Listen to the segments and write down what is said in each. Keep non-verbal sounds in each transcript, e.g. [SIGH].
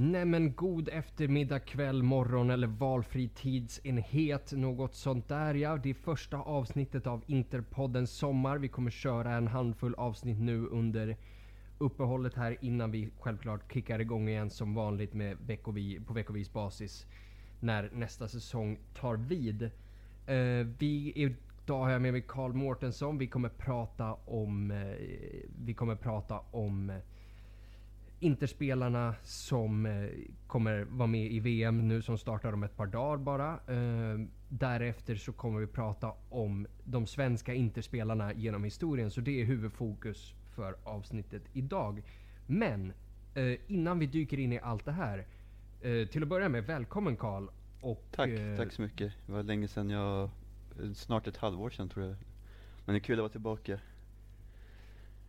Nämen god eftermiddag, kväll, morgon eller valfri tidsenhet. Något sånt där ja. Det är första avsnittet av Interpoddens sommar. Vi kommer köra en handfull avsnitt nu under uppehållet här innan vi självklart kickar igång igen som vanligt med veckovi, på veckovis basis. När nästa säsong tar vid. Uh, vi, idag har jag med mig Karl Mårtensson. Vi kommer prata om... Uh, vi kommer prata om eh, Interspelarna som eh, kommer vara med i VM nu som startar om ett par dagar bara. Eh, därefter så kommer vi prata om de svenska Interspelarna genom historien. Så det är huvudfokus för avsnittet idag. Men eh, innan vi dyker in i allt det här. till att börja med, välkommen Karl. tack, tack så mycket. Det var länge sedan jag, snart ett halvår sedan tror jag. Men det är kul att vara tillbaka.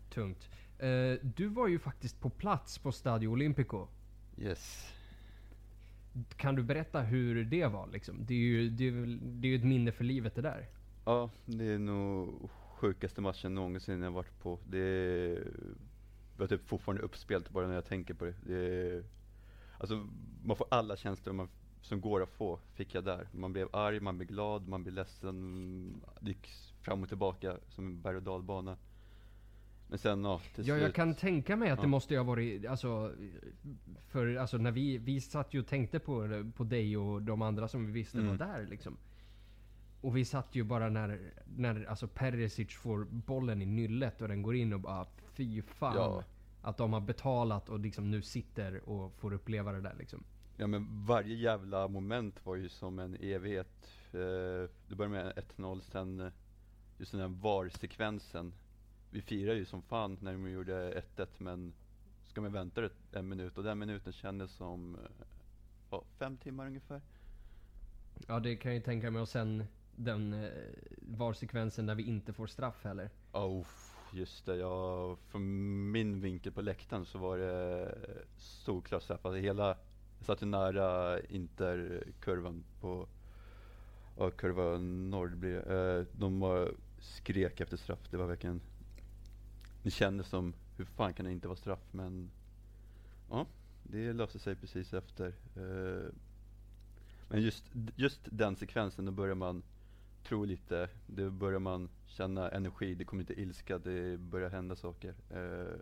Tungt. Uh, du var ju faktiskt på plats på Stadio Olimpico. Yes. Kan du berätta hur det var liksom? Det är ju, det är, det är ett minne för livet det där. Ja, det är nog sjukaste matchen någonsin jag varit på. Det är, var typ fortfarande uppspelt bara när jag tänker på det. det är, alltså, man får alla känslor man, som går att få, fick jag där. Man blev arg, man blev glad, man blev ledsen. Det gick fram och tillbaka som en berg och dalbana. Men sen ja, till Ja, jag kan tänka mig att ja. det måste ha varit, alltså, för alltså när vi, vi satt ju och tänkte på, på dig och de andra som vi visste mm. var där liksom. Och vi satt ju bara när, när alltså Perisic får bollen i nyllet och den går in och bara fy fan. Ja. Att de har betalat och liksom nu sitter och får uppleva det där liksom. Ja men varje jävla moment var ju som en evighet. Eh, det började med 1-0, sen eh, just den här VAR-sekvensen vi firar ju som fan när de gjorde 1-1 men ska man vänta en minut och den minuten kändes som ja, fem timmar ungefär. Ja det kan jag ju tänka mig och sen den eh, VAR-sekvensen där vi inte får straff heller. Oh, just det. Ja, från min vinkel på läktaren så var det solklart straff. Alltså hela, jag satt ju nära interkurvan på ja, kurva norr. Eh, de var, skrek efter straff. Det var verkligen det kändes som, hur fan kan det inte vara straff? Men ja, det löste sig precis efter. Eh, men just, just den sekvensen, då börjar man tro lite. Då börjar man känna energi, det kommer inte ilska, det börjar hända saker. Eh,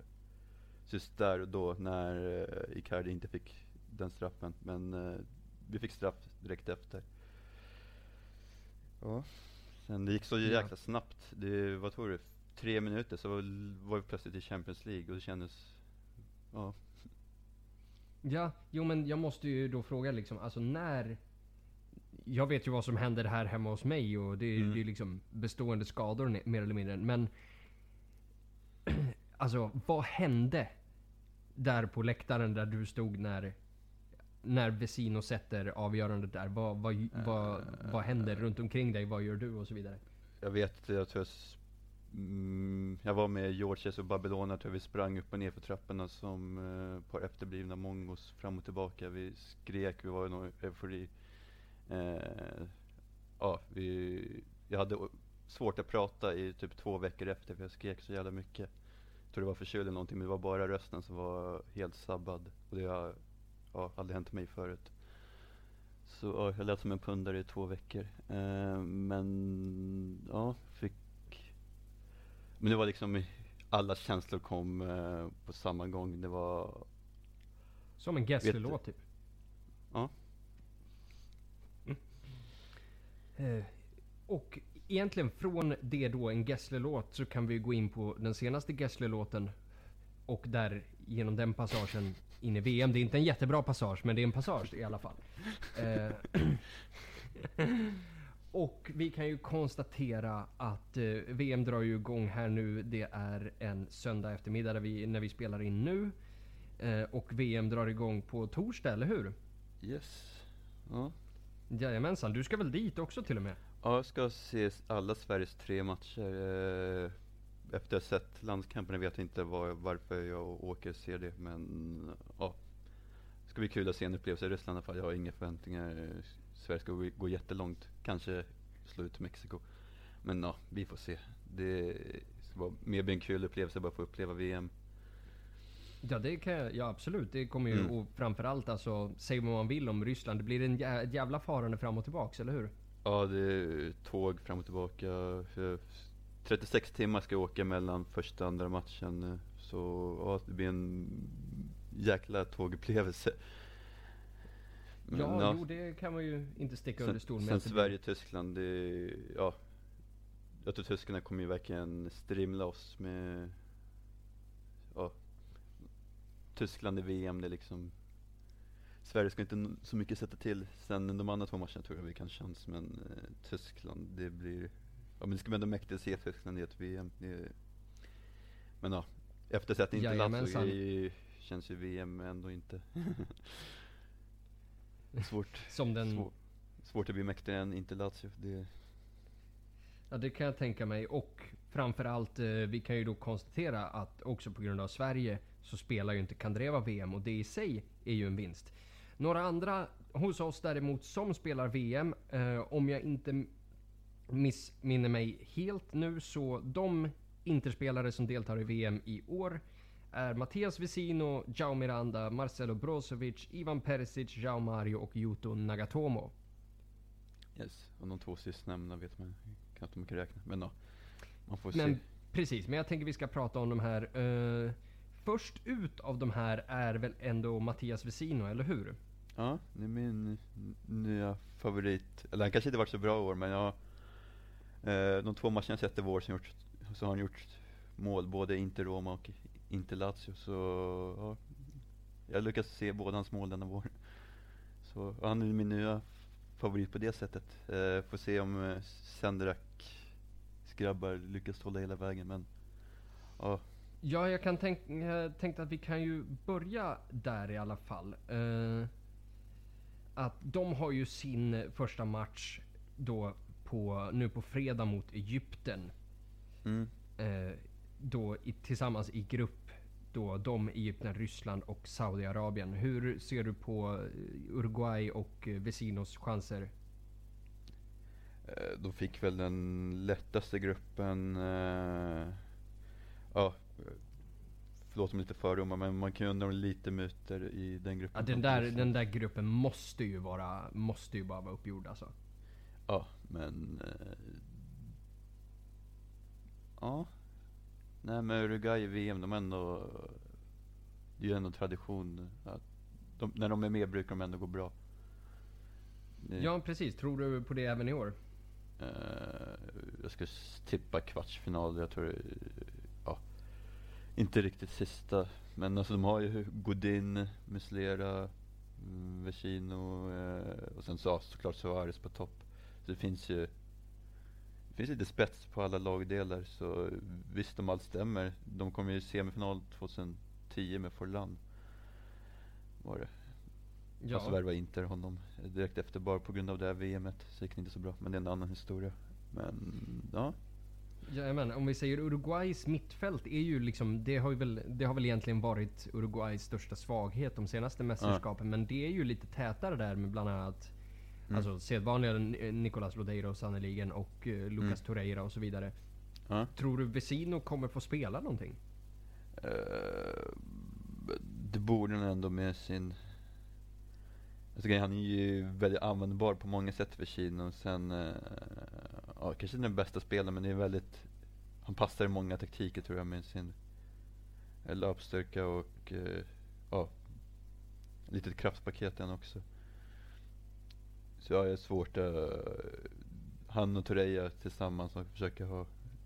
just där och då när eh, Icardi inte fick den straffen. Men vi fick straff direkt efter. Ja. Sen det gick så jäkla snabbt. Det, vad tror du? Tre minuter så var vi plötsligt i Champions League och det kändes, ja. Ja, jo men jag måste ju då fråga liksom, alltså när... Jag vet ju vad som händer här hemma hos mig och det är, mm. det är liksom bestående skador mer eller mindre. Men... [CLEARS THROAT] alltså vad hände där på läktaren där du stod när när Vesino sätter avgörandet där? Vad, vad, vad, vad händer runt omkring dig? Vad gör du och så vidare? Jag vet, jag tror jag Mm, jag var med Georges och Babylona, tror jag vi sprang upp och ner för trapporna som eh, par efterblivna mongos fram och tillbaka. Vi skrek, vi var i någon eufori. Eh, ja, vi, jag hade svårt att prata i typ två veckor efter för jag skrek så jävla mycket. Jag tror det var förkyld eller någonting, men det var bara rösten som var helt sabbad. Och det har ja, aldrig hänt mig förut. Så ja, jag lät som en pundare i två veckor. Eh, men ja, fick men det var liksom, alla känslor kom eh, på samma gång. Det var... Som en Gessle-låt typ? Ja. Mm. Eh, och egentligen från det då, en Gessle-låt, så kan vi gå in på den senaste Gessle-låten. Och där, genom den passagen, in i VM. Det är inte en jättebra passage, men det är en passage i alla fall. Eh, [CLEARS THROAT] Och vi kan ju konstatera att eh, VM drar ju igång här nu. Det är en söndag eftermiddag där vi, när vi spelar in nu. Eh, och VM drar igång på torsdag, eller hur? Yes. Ja. Jajamensan, du ska väl dit också till och med? Ja, jag ska se alla Sveriges tre matcher. Eh, efter att ha sett landskamperna vet jag inte var, varför jag åker och ser det, men ja. Det ska bli kul att se en upplevelse i Ryssland i alla fall. Jag har inga förväntningar. Sverige ska gå, gå jättelångt. Kanske slå ut Mexiko. Men ja, vi får se. Det ska vara mer bli en kul upplevelse bara få uppleva VM. Ja, det kan jag, ja absolut. Det kommer ju, Mm. och framförallt alltså, säg vad man vill om Ryssland. Det blir en jä, jävla farande fram och tillbaks, eller hur? Ja, det är tåg fram och tillbaka. Eh, 36 timmar ska jag åka mellan första och andra matchen. eh, Så ja, det blir en jäkla tågupplevelse. Men, ja, jo det kan man ju inte sticka under stol med. Sen att det blir- Sverige-Tyskland, det ja. Jag tror tyskarna kommer ju verkligen strimla oss med, ja. Tyskland i VM, det är liksom Sverige ska inte så mycket sätta till. Sen de andra två matcherna tror jag vi kan chans, men eh, Tyskland, det blir, ja men det ska bli ändå mäktigt att se Tyskland i ett VM. Det, men ja, efter att inte Lazio Jajamensan. grejer känns ju VM ändå inte [LAUGHS] svårt. Som den, Svår, svårt att bli mäktigare än inte Lazio. Det, ja det kan jag tänka mig. Och framförallt, eh, vi kan ju då konstatera att också på grund av Sverige så spelar ju inte Kandreva VM och det i sig är ju en vinst. Några andra hos oss däremot som spelar VM, eh, om jag inte missminner mig helt nu så de interspelare som deltar i VM i år är Mattias Vesino, Jao Miranda, Marcelo Brozovic, Ivan Perisic, Jao Mario och Yuto Nagatomo. yes. Och de två sistnämnda vet man knappt hur mycket räkna. Men ja, man får Men se. precis, men jag tänker vi ska prata om de här. eh, först ut av de här är väl ändå Mattias Vesino, eller hur? Ja, det är min nya favorit. Eller han kanske inte varit så bra i år, men jag, eh, de två matcherna jag sett i vår så, har han gjort mål, både Inter Roma och Inter Lazio. Så ja, jag lyckas se båda hans mål denna vår. Så han är min nya favorit på det sättet. Eh, får se om eh, Sendrak grabbar lyckas hålla hela vägen, men ja, Ja, jag kan tänk, jag tänkte att vi kan ju börja där i alla fall. Eh, att de har ju sin första match då på, nu på fredag mot Egypten. mm. Eh, då i, tillsammans i grupp. Då de, Egypten, Ryssland och Saudiarabien. Hur ser du på eh, Uruguay och eh, Vecinos chanser? Eh, De fick väl den lättaste gruppen. Ja, förlåt om lite fördomar, men man kan ju undra om lite myter i den gruppen. Ja, den, där, den där gruppen måste ju vara, måste ju bara vara uppgjord alltså. Ja, men... Ja. Nej men Uruguay i VM, de ändå... Det är ju ändå tradition att de, när de är med brukar de ändå gå bra. Det- Ja precis, tror du på det även i år? Eh, jag ska s- tippa kvartsfinal. Jag tror, eh, ja, inte riktigt sista. Men alltså de har ju Godin, Muslera, mm, Vecino eh, och sen så ja, såklart Suarez på topp. Så det finns ju finns lite spets på alla lagdelar. Så visst om allt stämmer. De kommer ju i semifinal 2010 med Forlan. Var det. Ja. Fast värva Inter honom direkt efter bara på grund av det här VMet. Så gick det inte så bra. Men det är en annan historia. Men ja. Jajamän, om vi säger Uruguays mittfält är ju liksom, det har, ju väl, det har väl egentligen varit Uruguays största svaghet de senaste mästerskapen. Men det är ju lite tätare där med bland annat Mm. Alltså sedvanliga Ni- Nicolas Lodeiro sannoliken och uh, Lucas Mm. Torreira och så vidare. ja. Tror du Vesino kommer få spela någonting? Eh, det borde han ändå med sin... Alltså, han är ju väldigt användbar på många sätt för Kina. Sen, eh, ja, kanske inte den bästa spelaren men det är väldigt... Han passar i många taktiker tror jag med sin eh, löpstyrka och eh, ja, litet kraftpaket än också. Så jag är svårt att... Han och Torreira tillsammans och försöka ha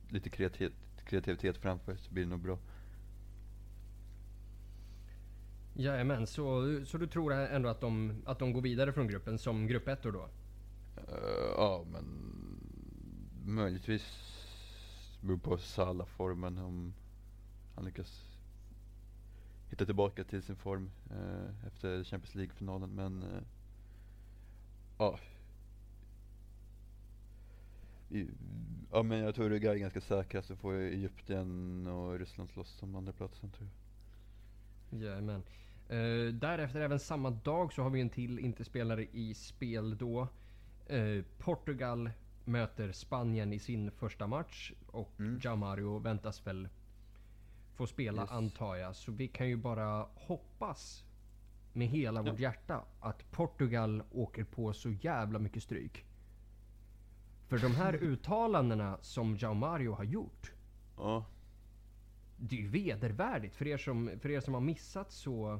lite kreativ, kreativitet framför så blir det nog bra. Jajamän, så, så du tror ändå att de, att de går vidare från gruppen som grupp 1 då? Eh, ja, men möjligtvis beror på Salah-formen om han lyckas hitta tillbaka till sin form eh, efter Champions League-finalen. Men eh, ja. Ja, men jag tror Uruguay är ganska säkra så får Egypten och Ryssland slåss om andra platsen tror jag. Jajamän. Uh, därefter även samma dag så har vi en till interspelare i spel då. Eh, Portugal möter Spanien i sin första match och Mm. Väntas väl få få spela Yes. antar jag. Så vi kan ju bara hoppas med hela Ja. vårt hjärta att Portugal åker på så jävla mycket stryk. För de här [LAUGHS] uttalandena som Jao Mario har gjort. Ja, Det är ju vedervärdigt. För er som, för er som har missat så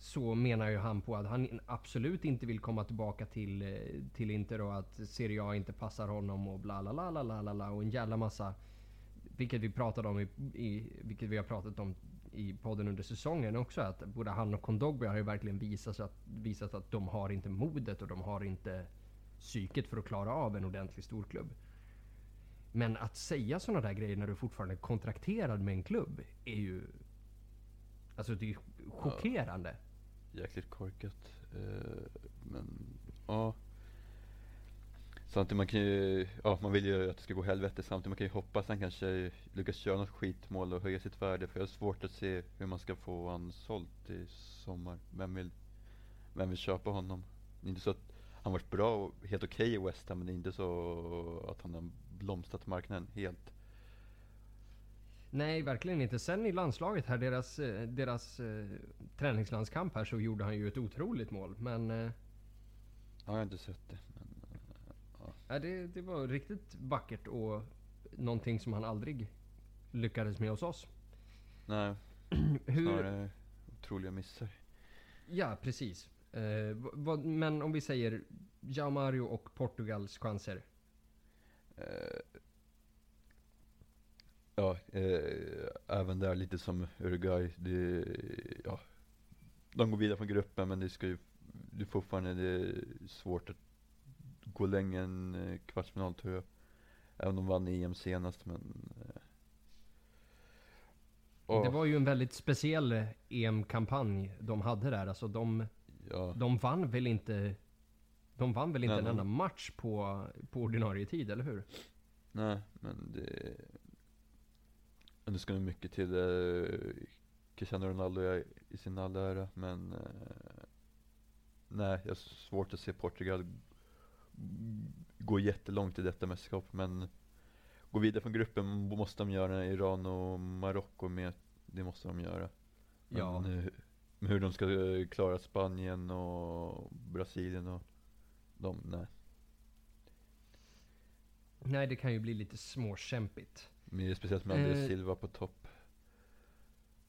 så menar ju han på att han absolut inte vill komma tillbaka till, till Inter och att Serie A inte passar honom och bla bla bla bla bla och en jävla massa vilket vi pratade om i, i vilket vi har pratat om i podden under säsongen också att både han och Kondogbe har ju verkligen visat att, visat att de har inte modet och de har inte psyket för att klara av en ordentlig storklubb. Men att säga sådana där grejer när du fortfarande är kontrakterad med en klubb är ju... Alltså det är chockerande. jäkligt korkat. Eh, men ja. Samtidigt man kan ju, ja man vill ju att det ska gå helvete samtidigt man kan ju hoppas att han kanske lyckas köra något skitmål och höja sitt värde för jag har svårt att se hur man ska få han sålt i sommar. Vem vill, vem vill köpa honom? Det är inte så att han varit bra och helt okej i West Ham men det är inte så att han har blomstrat marknaden helt. Nej, verkligen inte. Sen i landslaget här, deras, eh, deras eh, träningslandskamp här så gjorde han ju ett otroligt mål. Men eh, Ja, jag har inte sett det. Ja, det, det var riktigt vackert och någonting som han aldrig lyckades med hos oss. nej, [CLEARS THROAT] Hur, snarare otroliga missar. ja, precis. Eh, vad, men om vi säger Jao Mario och Portugals chanser. Eh, ja, eh, även där lite som Uruguay. Det, ja, de går vidare från gruppen men det ska ju, det är fortfarande det är svårt att än eh, kvartsfinal tror jag. Även om de vann EM senast men eh, Det var ju en väldigt speciell EM-kampanj de hade där. Alltså de, ja, de vann väl inte... De vann väl inte Nej, en enda match på, på ordinarie tid, eller hur? nej men det, det ska nog mycket till. Eh, Cristiano Ronaldo är i sin all ära men eh, nej, jag har svårt att se Portugal gå jättelångt i detta mästerskap men gå vidare från gruppen måste de göra. Iran och Marocko med, det måste de göra. Men Ja. hur, men hur de ska eh, klara Spanien och Brasilien och de, nej. Nej, det kan ju bli lite småkämpigt. Med, speciellt med Andrés Eh, Silva på topp.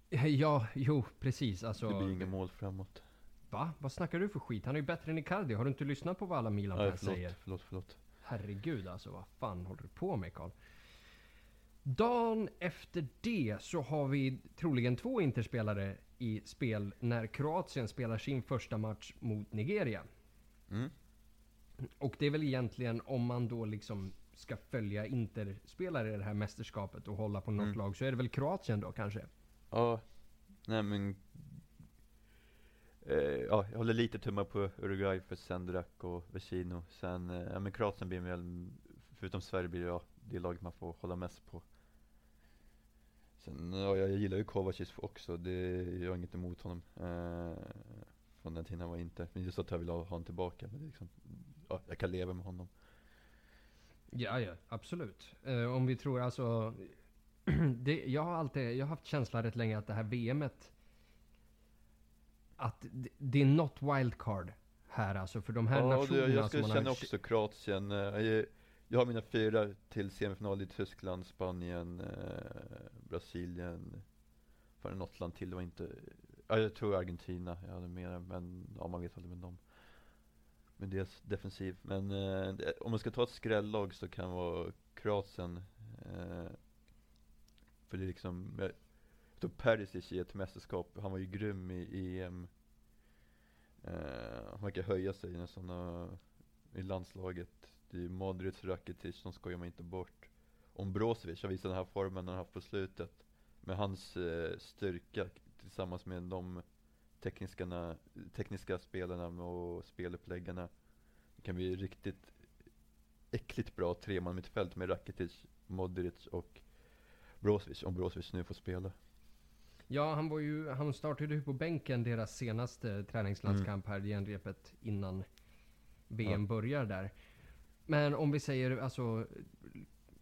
Ja, jo, precis. Alltså, Det blir inga mål framåt. Va? Vad snackar du för skit? Han är ju bättre än Icardi. Har du inte lyssnat på vad alla Milan-fans säger? förlåt, förlåt. Herregud alltså, vad fan håller du på med Karl? Dagen efter det så har vi troligen två interspelare i spel när Kroatien spelar sin första match mot Nigeria. Mm. Och det är väl egentligen om man då liksom ska följa interspelare i det här mästerskapet och hålla på något Mm. lag så är det väl Kroatien då kanske? Ja, nej men Eh, ja, jag håller lite tummar på Uruguay för Sendrak och Vecino. Sen, eh, ja men Kroatien blir väl Förutom Sverige blir det ja, det laget man får hålla mest på. Sen, ja jag gillar ju Kovacic också, det, jag har inget emot honom. Eh, Från den tiden han var inte, men just att jag vill ha honom tillbaka men liksom, ja, jag kan leva med honom. Ja, ja, absolut. Eh, om vi tror alltså... [CLEARS THROAT] det, jag har alltid, jag har haft känslan rätt länge att det här VMet... Att det, det är not wildcard här alltså. För de här Ja, det, nationerna jag som skulle man känna har... också Kroatien. eh, Jag, jag har mina fyra till semifinal i Tyskland, Spanien, eh, Brasilien. För något land till, det var inte... Ja, jag tror Argentina jag hade med men ja, man vet aldrig med dem. Men deras defensiv. Men eh, det, om man ska ta ett skrällag så kan det vara Kroatien. Eh, för det är liksom, tog Perisic i ett mästerskap, han var ju grym i EM. Uh, eh, han verkar höja sig i sådana, i landslaget. Det är Modric, Rakitic, de skojar man inte bort. Om Brozovic har visat den här formen han haft på slutet. Med hans uh, styrka tillsammans med de tekniska, tekniska spelarna och speluppläggarna. Det kan bli riktigt äckligt bra treman mittfält med Rakitic, Modric och Brozovic. Om Brozovic nu får spela. Ja, han var ju... Han startade ju på bänken deras senaste träningslandskamp här, genrepet innan VM Mm. Ja. börjar där. Men om vi säger alltså...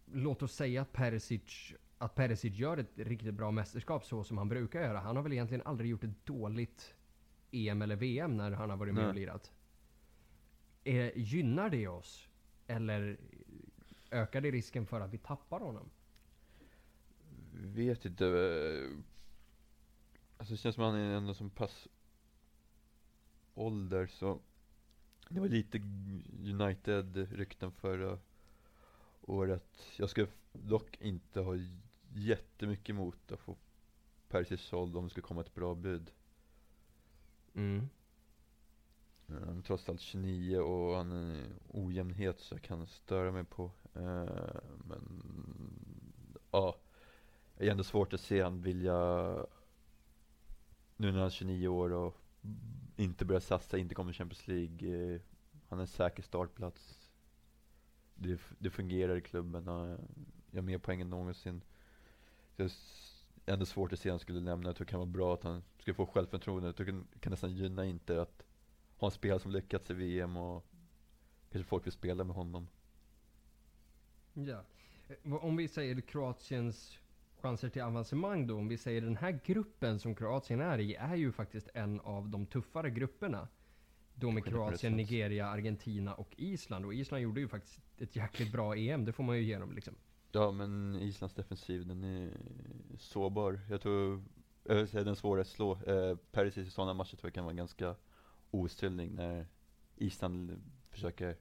Låt oss säga att Perisic att Perisic gör ett riktigt bra mästerskap så som han brukar göra. Han har väl egentligen aldrig gjort ett dåligt EM eller VM när han har varit med Nej. och lirat. Eh, gynnar det oss? Eller ökar det risken för att vi tappar honom? Vet inte. Alltså det känns som att han är ändå som pass ålder så det var lite United-rykten förra året. Jag skulle dock inte ha jättemycket emot att få Persis såld om det skulle komma ett bra bud. Mm. Han är trots allt 29 och han är ojämnhet så jag kan störa mig på. Eh, Men ja, det är ändå svårt att se han vilja nu när han är 29 år och inte börjar satsa, inte kommer till Champions League. eh, Han är en säker startplats. Det, det fungerar i klubben. Han gör mer poäng än någonsin. Det är ändå svårt att se han skulle lämna. Jag tror det kan vara bra att han skulle få självförtroende. Jag tror det kan- kan nästan gynna inte att ha en spelare som lyckats i VM och kanske folk vill spela med honom. Ja. Eh, om vi säger Kroatiens chanser till avancemang då. Om vi säger den här gruppen som Kroatien är i är ju faktiskt en av de tuffare grupperna. Då med 100%. Kroatien, Nigeria, Argentina och Island. Och Island gjorde ju faktiskt ett jäkligt bra EM. Det får man ju ge dem liksom. Ja, men Islands defensiv, den är sårbar. Jag tror, jag vill säga den svåra att slå. Eh, Perisic i sådana matcher tror jag kan vara ganska ostridig när Island försöker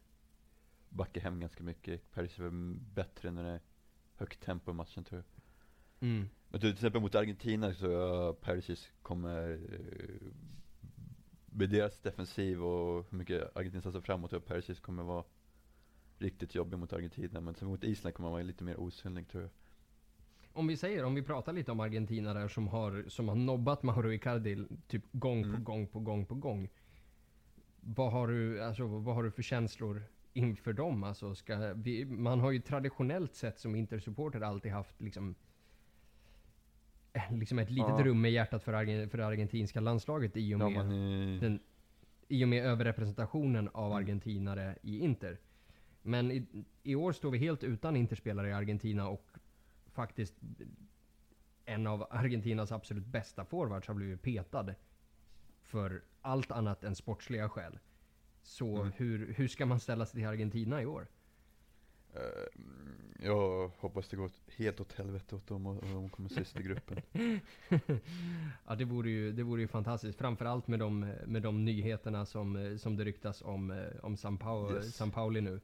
backa hem ganska mycket. Perisic är bättre när det är högt tempo i matchen tror jag. Mm. Men till exempel mot Argentina så jag Perisic kommer eh, med deras defensiv och hur mycket Argentina satsar framåt jag Perisic kommer vara riktigt jobbig mot Argentina. Men mot Island kommer han vara lite mer osynlig tror jag. Om vi säger, om vi pratar lite om Argentina där som har, som har nobbat Mauro Icardi typ gång på Mm. gång på gång på gång. Vad har du, alltså, vad har du för känslor inför dem? Alltså, ska vi, man har ju traditionellt sett som Intersupporter alltid haft liksom [LAUGHS] Liksom ett litet Ja. rum med hjärtat för, Argen, för det argentinska landslaget i och Ja, med, man är, den, i och med överrepresentationen av Mm. argentinare i Inter. Men i, i år står vi helt utan Interspelare i Argentina och faktiskt en av Argentinas absolut bästa forwards har blivit petad för allt annat än sportsliga skäl. Så Mm. hur, hur ska man ställa sig till Argentina i år? Eh, jag hoppas det går helt åt helvete åt dem och, de kommer sist i gruppen. [LAUGHS] ja, det vore ju, det vore ju fantastiskt. Framförallt med de, med de nyheterna som, som det ryktas om, eh, om San, Pau, Yes. San Pauli nu.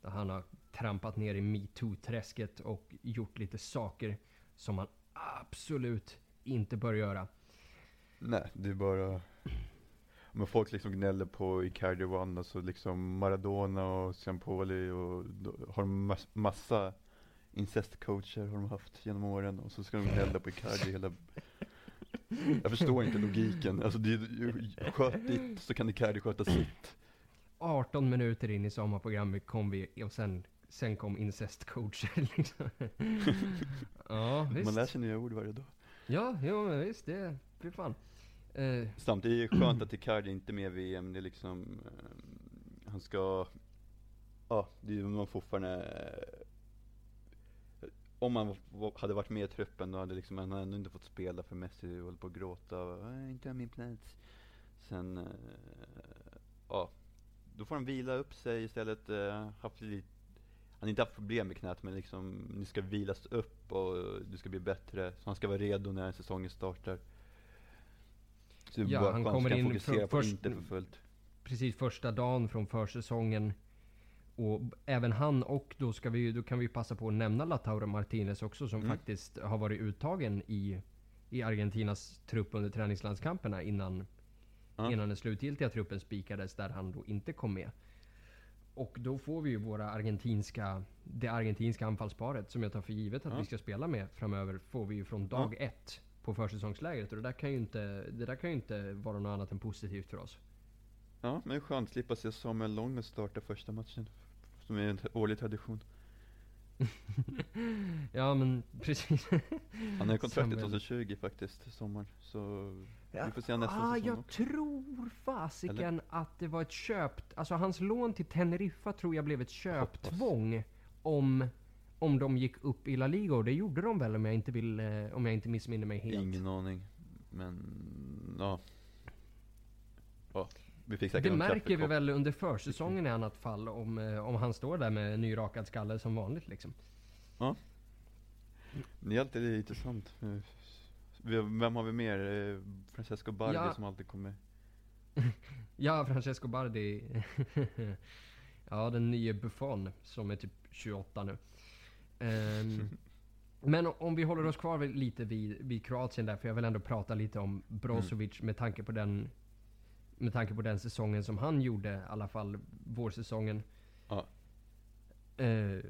Där han har trampat ner i metoo-träsket och gjort lite saker som man absolut inte bör göra. Nej, det är bara men folk liksom gnäller på Icardi och Wanda, så liksom Maradona och Ciampoli och då har de mass, massa incestcoacher har de haft genom åren och så ska de gnälla på Icardi hela [LAUGHS] Jag förstår inte logiken, alltså det sköt ditt så kan Icardi sköta sitt 18 minuter in i sommarprogrammet kom vi och sen, sen kom incestcoacher [LAUGHS] liksom. [LAUGHS] ja, Man visst. lär sig nya ord varje dag Ja, jo, men visst. Det, fy fan. Eh, Samtidigt är det skönt att Icardi inte är med i VM, det är liksom eh, Han ska Ja, det är ju man fortfarande eh, Om han hade varit med i truppen då hade liksom han ändå inte fått spela för Messi håller på att gråta och, "Jag inte min plats Sen, eh, ja Då får han vila upp sig istället, eh, haft lite han har inte haft problem med knät men liksom, det ska vilas upp och eh, du ska bli bättre. Så han ska vara redo när säsongen startar. Så är Ja, bara han kommer kan in fokusera på först- inte för fullt. precis första dagen från försäsongen. Och även han och då, ska vi, då kan vi passa på att nämna Lautaro Martinez också som Mm. faktiskt har varit uttagen i, i Argentinas trupp under träningslandskamperna innan, Ja. innan den slutgiltiga truppen spikades där han då inte kom med. Och då får vi ju våra argentinska, det argentinska anfallsparet som jag tar för givet att Ja. vi ska spela med framöver får vi ju från dag ett på försäsongslägret. Och det där kan ju inte, det där kan ju inte vara något annat än positivt för oss. Ja, men skönt att slippa se Samuel Långe starta första matchen. Som är en årlig tradition. [LAUGHS] Ja men precis. Han har kontrakt till Samuel. 2020 faktiskt, sommaren. Så vi får se nästa ah, säsong jag också. tror fasiken att det var ett köp... Alltså hans lån till Teneriffa tror jag blev ett köptvång om, om de gick upp i La Liga och det gjorde de väl om jag inte, vill, eh, om jag inte missminner mig helt. Ingen aning. Men, ja. ja vi fick säkert Det märker vi väl under försäsongen i annat fall om, eh, om han står där med nyrakad skalle som vanligt liksom. Det är alltid intressant. Vem har vi mer? Eh, Francesco Bardi Ja. som alltid kommer. [LAUGHS] Ja, Francesco Bardi. [LAUGHS] ja, den nye Buffon som är typ 28 nu. Ehm, [LAUGHS] men om vi håller oss kvar lite vid, vid Kroatien där, för jag vill ändå prata lite om Brozovic med tanke på den med tanke på den säsongen som han gjorde, i alla fall vårsäsongen. Ja. Eh,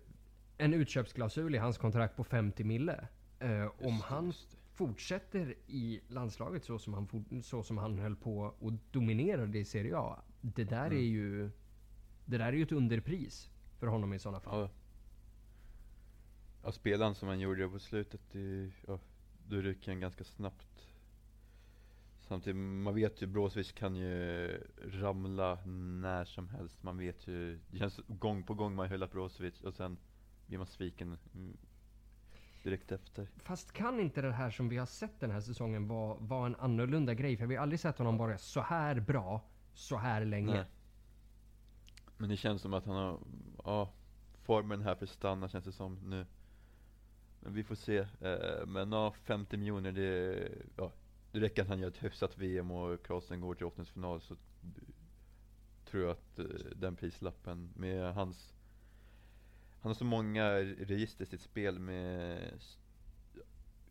en utköpsklausul i hans kontrakt på 50 mille. Eh, om Just han just fortsätter i landslaget så som han, så som han höll på och dominerade i Serie A. Det där Mm. är ju det där är ju ett underpris för honom i sådana fall. Ja. Ja, spelaren som han gjorde på slutet, det, ja, då rycker han ganska snabbt. Samtidigt, man vet ju Brozovic kan ju ramla när som helst. Man vet ju, det känns gång på gång man hyllat Brozovic och sen blir man sviken mm, direkt efter. Fast kan inte det här som vi har sett den här säsongen vara vara en annorlunda grej? För vi har aldrig sett honom vara så här bra, så här länge. Nej. Men det känns som att han har, ja, formen här för stanna känns det som nu. Vi får se. Eh, men ja, 50 miljoner det, ja, det räcker att han gör ett hyfsat VM och Kroatien går till åttondelsfinal så tror jag att eh, den prislappen med hans han har så många register i sitt spel med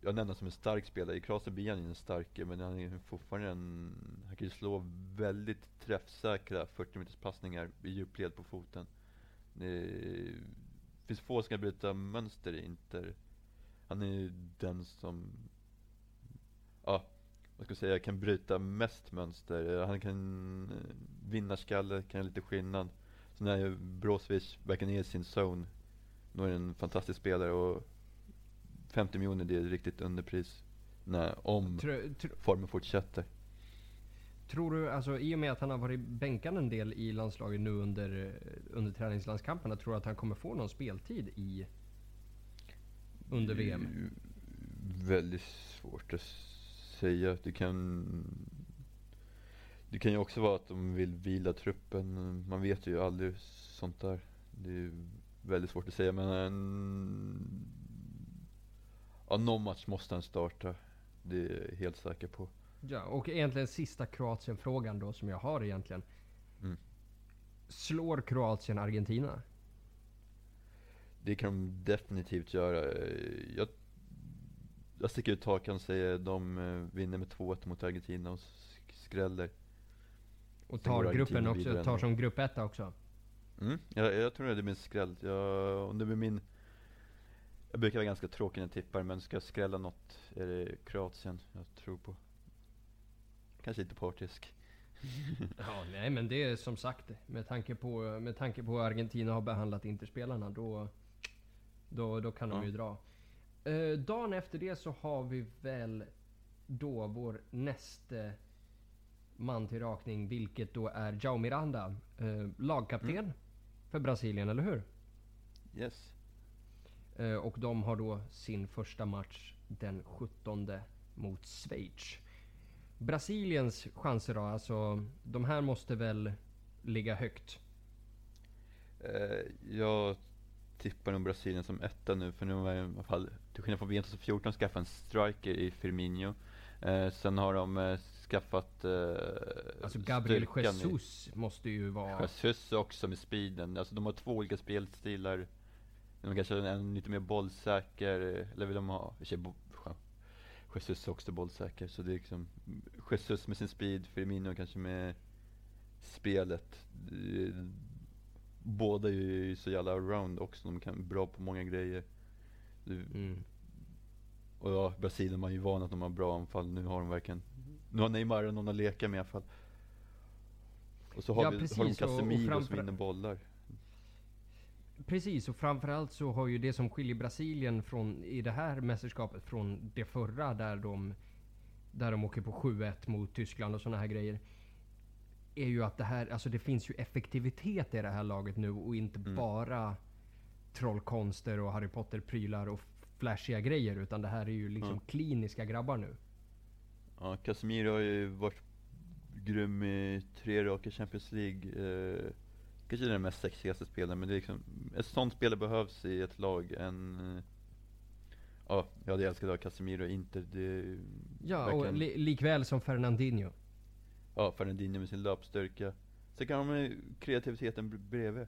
jag nämner som en stark spelare. I Kroatien blir han ju en stark, men han är fortfarande en... Han kan ju slå väldigt träffsäkra 40 meters passningar i djupled på foten. Det finns få som kan bryta mönster i Inter. Han är ju den som, ja, vad ska jag säga, kan bryta mest mönster. Han kan eh, vinnarskalle, kan lite skillnad. Så när Brozovic verkar ner i sin zone, då är det en fantastisk spelare och 50 miljoner det är ett riktigt underpris. När, om Tro, tro, formen fortsätter. tror du, alltså i och med att han har varit bänkad en del i landslaget nu under, eh, under träningslandskamperna, tror du att han kommer få någon speltid i under VM? Väldigt svårt att säga. Det kan Det kan ju också vara att de vill vila truppen. Man vet ju aldrig sånt där. Det är väldigt svårt att säga men en, Ja, någon match måste han starta. Det är jag helt säker på. Ja, och egentligen sista Kroatien-frågan då som jag har egentligen. Mm. Slår Kroatien Argentina? Det kan de definitivt göra. Jag, jag sticker ut hakan och säger de eh, vinner med 2-1 mot Argentina och sk- skräller. Och tar gruppen också, tar som grupp 1 också? Mm, jag, jag tror det blir en skräll. Jag, om det blir min... Jag brukar vara ganska tråkig när jag tippar, men ska jag skrälla något är det Kroatien jag tror på. Kanske lite partisk. [LAUGHS] Ja, nej men det är som sagt med tanke på, med tanke på hur Argentina har behandlat Interspelarna då, då, då kan de Ja. ju dra. Eh, dagen efter det så har vi väl då vår nästa man till rakning, vilket då är Jao Miranda, eh, lagkapten Mm. för Brasilien, eller hur? Yes. Eh, och de har då sin första match den 17 mot Schweiz. Brasiliens chanser då, alltså de här måste väl ligga högt? Eh, jag tippar nog Brasilien som etta nu, för nu har i alla fall, till skillnad från VM 2014, skaffat en striker i Firmino. Eh, sen har de eh, skaffat eh, Alltså Gabriel styrkan i- Jesus måste ju vara... Jesus också med speeden. Alltså de har två olika spelstilar. De kanske har en lite mer bollsäker, eller vill de ha, Jesus är också bollsäker. Så det är liksom Jesus med sin speed, Firmino kanske med spelet. Båda är ju så jävla around också, de kan bra på många grejer. Det- Mm. Och ja, Brasilien man är ju van att de har bra anfall. Nu har de verkligen, nu har Neymar någon att leka med i alla fall. Och så har, Ja, vi, har de precis, och- och Casemiro framför- som vinner bollar. Precis, och framförallt så har ju det som skiljer Brasilien från, i det här mästerskapet från det förra där de, där de åker på 7-1 mot Tyskland och såna här grejer. Är ju att det här, alltså det finns ju effektivitet i det här laget nu och inte Mm. bara trollkonster och Harry Potter-prylar och flashiga grejer. Utan det här är ju liksom Mm. kliniska grabbar nu. Ja, Casemiro har ju varit grym i tre raka Champions League. Eh, kanske den mest sexigaste spelaren, men det är liksom, ett sånt spelare behövs i ett lag. En, eh, ja, jag hade älskat att ha Casemiro i Inter. Det Ja, och verkligen- li- likväl som Fernandinho. Ja, Fernandinho med sin löpstyrka. Sen kan de med kreativiteten br- bredvid.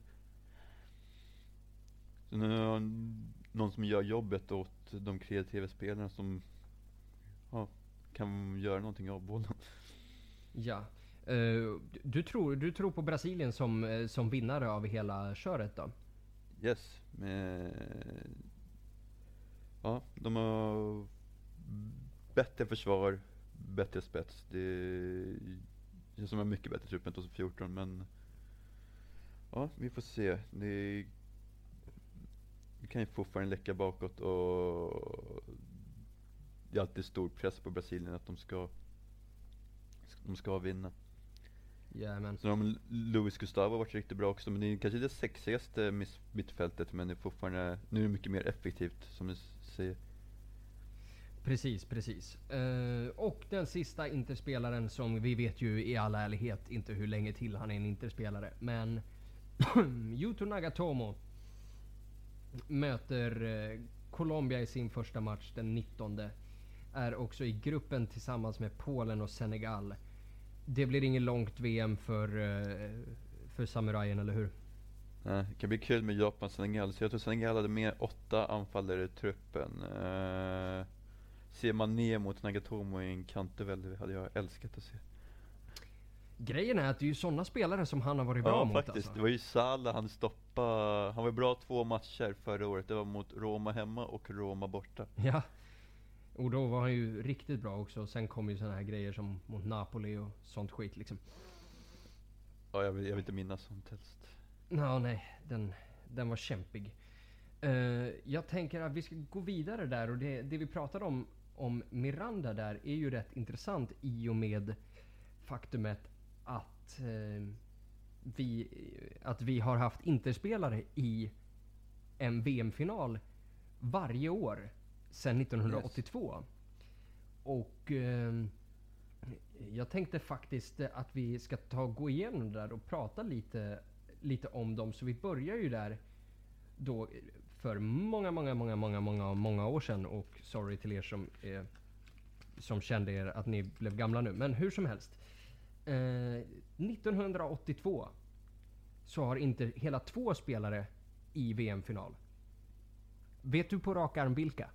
Så nu har han någon som gör jobbet åt de kreativa spelarna som ja, kan göra någonting av bollen. Ja. Eh, du- tror, du tror på Brasilien som, eh, som vinnare av hela köret då? Yes, med, ja, de har bättre försvar, bättre spets. Det känns som en mycket bättre trupp än 2014 men ja, vi får se. Det, det kan ju fortfarande läcka bakåt och det är alltid stor press på Brasilien att de ska de ska vinna. Jajamän. Sen har Luis Gustavo varit riktigt bra också, men det är kanske det sexigaste mittfältet, men det är fortfarande, nu är det mycket mer effektivt som du säger. Precis, precis. Uh, och den sista interspelaren som vi vet ju i all ärlighet inte hur länge till han är en interspelare. Men [CLEARS THROAT] Yuto Nagatomo möter eh, Colombia i sin första match den 19. Är också i gruppen tillsammans med Polen och Senegal. Det blir inget långt VM för, uh, för samurajen, eller hur? Det kan bli kul med Japan och Senegal, så jag tror Senegal hade med åtta anfallare i truppen. Uh, ser man ner mot Nagatomo i en kanterväld, hade jag älskat att se. Grejen är att det är ju sådana spelare som han har varit bra Ja mot faktiskt, alltså. det var ju Salah han stoppade, han var bra två matcher förra året, det var mot Roma hemma och Roma borta. Ja. Och då var han ju riktigt bra också. Sen kom ju såna här grejer som mot Napoli och sånt skit liksom. Ja, jag vill, jag vill inte minnas sånt helst. Ja, nej. Den, den var kämpig. Eh, jag tänker att vi ska gå vidare där och det, det vi pratade om, om Miranda där är ju rätt intressant i och med faktumet att eh, vi, att vi har haft interspelare i en VM-final varje år sedan 1982. Och eh, jag tänkte faktiskt att vi ska ta och gå igenom det där och prata lite, lite om dem. Så vi börjar ju där då för många, många, många, många, många, många år sedan. Och sorry till er som, eh, som kände er att ni blev gamla nu. Men hur som helst. Eh, 1982 så har inte hela två spelare i VM-final. Vet du på rak arm vilka?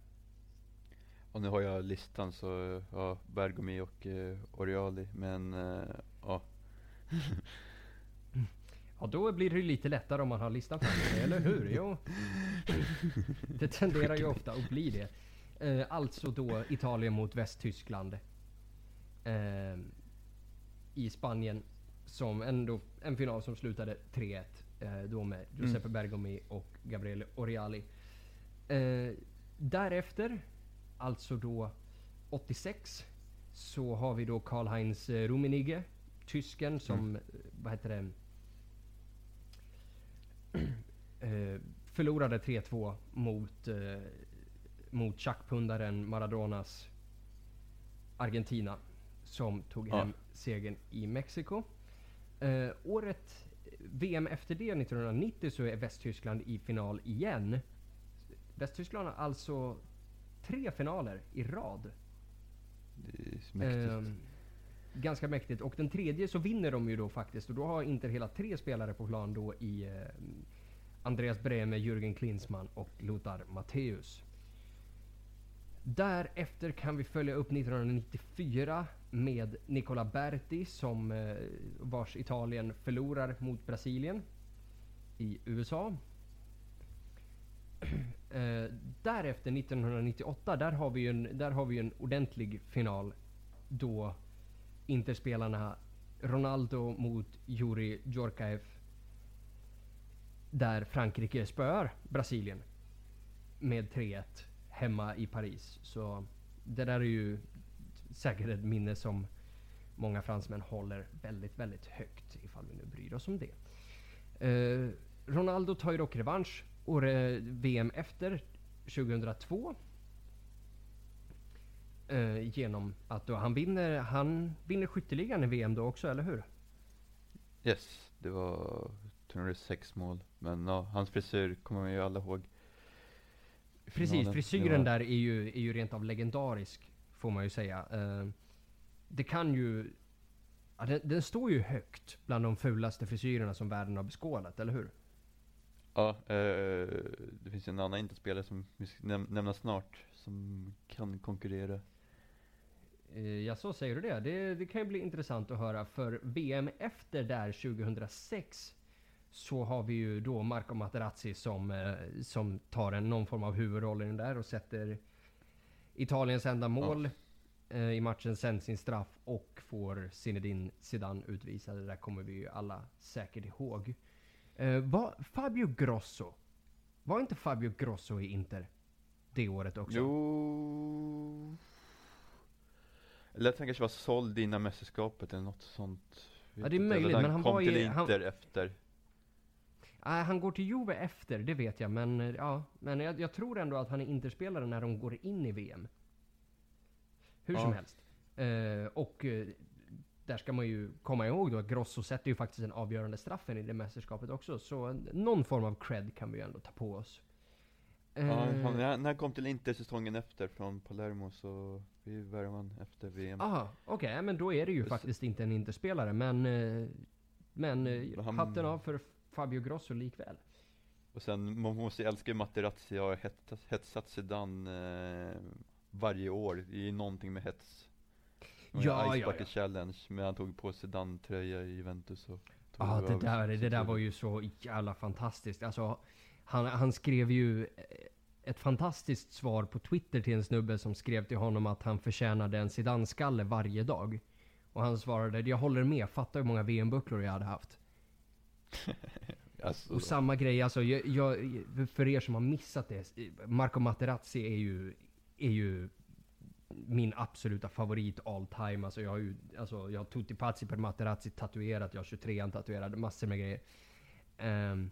Och nu har jag listan så, ja, Bergomi och eh, Oriali, men eh, ja. [LAUGHS] Ja, då blir det ju lite lättare om man har listan framför sig, eller hur? Jo. [LAUGHS] Det tenderar ju ofta att bli det. Eh, alltså då Italien mot Västtyskland. Eh, I Spanien. Som ändå en final som slutade 3-1. Eh, då med Giuseppe Bergomi och Gabriele Oriali. Därefter, alltså då 86, så har vi då Karl-Heinz Rummenigge. Tysken som, eh, vad heter det? Eh, förlorade 3-2 mot, eh, mot tjackpundaren Maradonas Argentina. Som tog Ja. hem segern i Mexiko. Eh, året VM efter det, 1990, så är Västtyskland i final igen. Västtyskland har alltså tre finaler i rad. Det är mäktigt. Ganska mäktigt. Och den tredje så vinner de ju då faktiskt. Och då har Inter hela tre spelare på plan då i eh, Andreas Brehme, Jürgen Klinsmann och Lothar Matthäus. Därefter kan vi följa upp 1994 med Nicola Berti som eh, vars Italien förlorar mot Brasilien i USA. [CLEARS THROAT] Eh, därefter 1998, där har vi ju en, där har vi en ordentlig final då Interspelarna Ronaldo mot Juri Djorkaeff där Frankrike spöar Brasilien med 3-1 hemma i Paris. Så det där är ju säkert ett minne som många fransmän håller väldigt, väldigt högt ifall vi nu bryr oss om det. Eh, Ronaldo tar ju dock revansch Och VM efter 2002 eh, genom att då han vinner, han vinner skytteligan i VM då också, eller hur? Yes, det var, tror det sex mål. Men ja, hans frisyr kommer man ju alla ihåg. Precis, frisyren där är ju, är ju rent av legendarisk, får man ju säga. Eh, det kan ju... Ja, den, den står ju högt bland de fulaste frisyrerna som världen har beskådat, eller hur? Ja, eh, det finns ju en annan inte-spelare som vi ska näm- nämna snart, som kan konkurrera. Eh, ja, så säger du det. det. Det kan ju bli intressant att höra. För VM efter där 2006 så har vi ju då Marco Materazzi som, eh, som tar en, någon form av huvudroll i den där och sätter Italiens enda mål eh, i matchen, sen sin straff och får Zinedine Zidane utvisad. Det där kommer vi ju alla säkert ihåg. Var Fabio Grosso, var inte Fabio Grosso i Inter det året också? Jo... Eller att han kanske var såld innan mästerskapet eller något sånt. Ja, det är möjligt, Eller men han kom var till han- Inter efter. Nej, han går till Juve efter, det vet jag. Men, eh, ja, men jag, jag tror ändå att han är interspelare när de går in i VM. Hur som Ja. helst. Eh, och eh, där ska man ju komma ihåg då att Grosso sätter ju faktiskt den avgörande straffen i det mästerskapet också. Så någon form av cred kan vi ju ändå ta på oss. Eh, Ja, han, när när han kom till Inter säsongen efter från Palermo så vi värvade han efter VM. Aha, okej, men då är det ju Så- faktiskt inte en interspelare. Men, eh, men eh, Men han- hatten av för Fabio Grosso likväl. Och sen, man måste ju älska Materazzi, jag har hetsat, hetsat Zidane eh, varje år, det är ju någonting med hets. Det Ja, Ice ja, Bucket Challenge, men han tog på Zidane-tröja i Juventus och Ja, det där, det sin där var ju så jävla fantastiskt. Alltså, han, han skrev ju ett fantastiskt svar på Twitter till en snubbe som skrev till honom att han förtjänade en Zidane-skalle varje dag. Och han svarade, jag håller med, fatta hur många VM-bucklor jag hade haft. [LAUGHS] Alltså, Och samma grej, alltså, jag, jag, för er som har missat det. Marco Materazzi är ju, är ju min absoluta favorit all time. Alltså jag har ju, alltså jag har Tutti Pazzi per Materazzi tatuerat, jag har 23 tatuerade, massor med grejer. Ehm,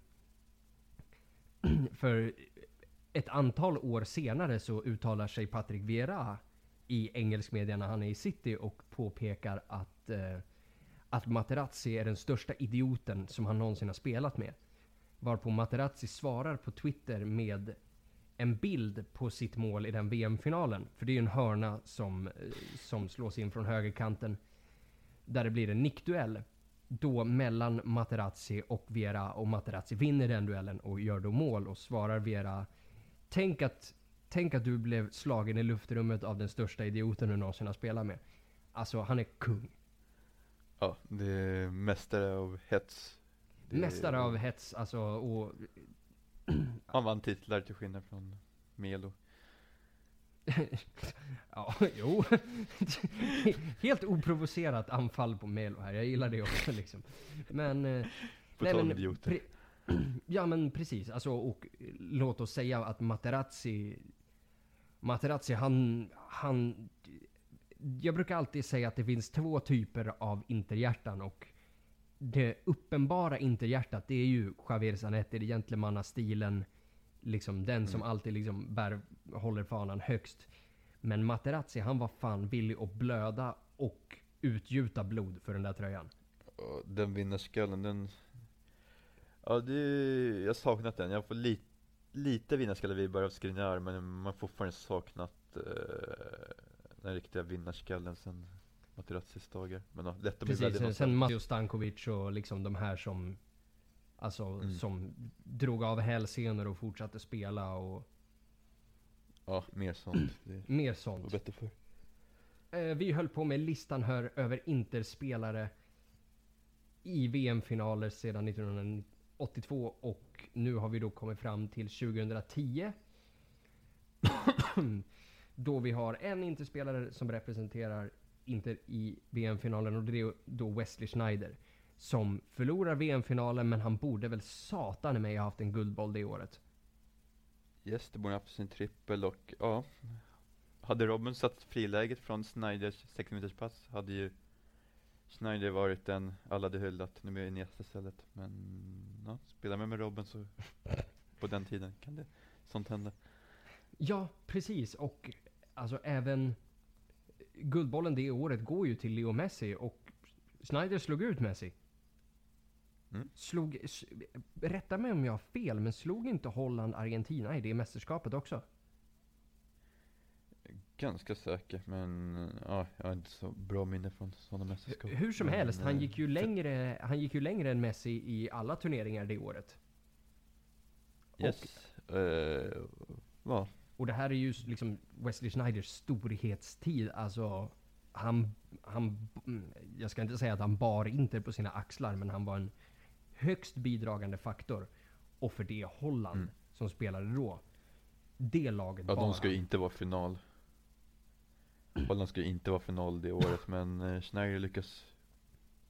[CLEARS THROAT] för ett antal år senare så uttalar sig Patrick Vera i engelsk media när han är i City och påpekar att, eh, att Materazzi är den största idioten som han någonsin har spelat med. Varpå Materazzi svarar på Twitter med en bild på sitt mål i den VM-finalen. För det är ju en hörna som, eh, som slås in från högerkanten. Där det blir en nickduell. Då mellan Materazzi och Vera och Materazzi vinner den duellen och gör då mål och svarar Vera Tänk att, tänk att du blev slagen i luftrummet av den största idioten du någonsin har spelat med. Alltså han är kung. ja, det är mästare av hets. Det är- Mästare av hets alltså och Han vann titlar till skillnad från Melo. [LAUGHS] Ja, jo. [LAUGHS] Helt oprovocerat anfall på Melo här. Jag gillar det också liksom. Men... eh, På nej, men idioter. [CLEARS THROAT] ja men precis. Alltså, och låt oss säga att Materazzi... Materazzi han, han... Jag brukar alltid säga att det finns två typer av interhjärtan och det uppenbara interhjärtat det är ju Javier Zanetti, det gentlemannastilen. Liksom den som Mm. alltid liksom bär, håller fanan högst. Men Materazzi han var fan villig att blöda och utgjuta blod för den där tröjan. Den vinnarskallen, den... Ja, det, jag har saknat den. Jag får li, lite vinnarskalle-vibbar av Skriniar, men man har fortfarande saknat eh, den riktiga vinnarskallen sen Materazzis dagar. Men ja, lätt att bli Precis, sen, sen. Matteo Stankovic och liksom de här som Alltså Mm. som drog av hälsenor och fortsatte spela och Ja, mer sånt. Det mer var sånt. bättre för. Eh, vi höll på med listan här över Interspelare i VM-finaler sedan 1982 och nu har vi då kommit fram till 2010. [CLEARS THROAT] då vi har en Interspelare som representerar Inter i VM-finalen och det är då Wesley Schneider. Som förlorar VM-finalen men han borde väl satan mig ha haft en guldboll det året. Yes, det borde ha haft sin trippel och ja. Hade Robin satt friläget från Snyders 6 minuters pass hade ju Schneider varit den alla hade hyllat. Nu blir det Iniesta istället. Men ja, spelar man med Robin så [LAUGHS] på den tiden kan det, sånt hända. Ja, precis. Och alltså även Guldbollen det året går ju till Leo Messi och Snyder slog ut Messi. Mm. Slog, rätta mig om jag har fel, men slog inte Holland Argentina i det mästerskapet också? Ganska säker, men ja, jag har inte så bra minne från sådana mästerskap. Hur som Men, helst, han eh, gick, ju längre, han gick ju längre än Messi i alla turneringar det året. Yes. Eh, ja, Och det här är ju liksom Wesley Snyders storhetstid. Alltså, han, han, mm, jag ska inte säga att han bar Inter på sina axlar, men han var en högst bidragande faktor. Och för det Holland Mm. som spelade då, det laget ja bar de ska ju inte vara final. Holland ska ju inte vara final det året, men eh, Schneider lyckas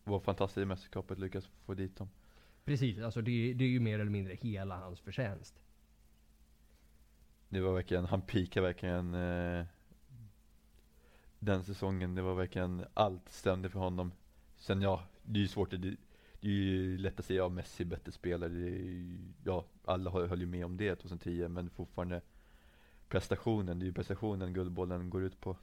vara fantastisk i mästerskapet, lyckas få dit dem. Precis, alltså det, det är ju mer eller mindre hela hans förtjänst. Det var verkligen, han pikade verkligen eh, den säsongen. Det var verkligen, allt stämde för honom. Sen ja, det är ju svårt, det, det är ju lätt att säga, ja Messi är bättre spelare. Ju- ja, alla höll ju med om det 2010, men fortfarande prestationen, det är ju prestationen Guldbollen går ut på.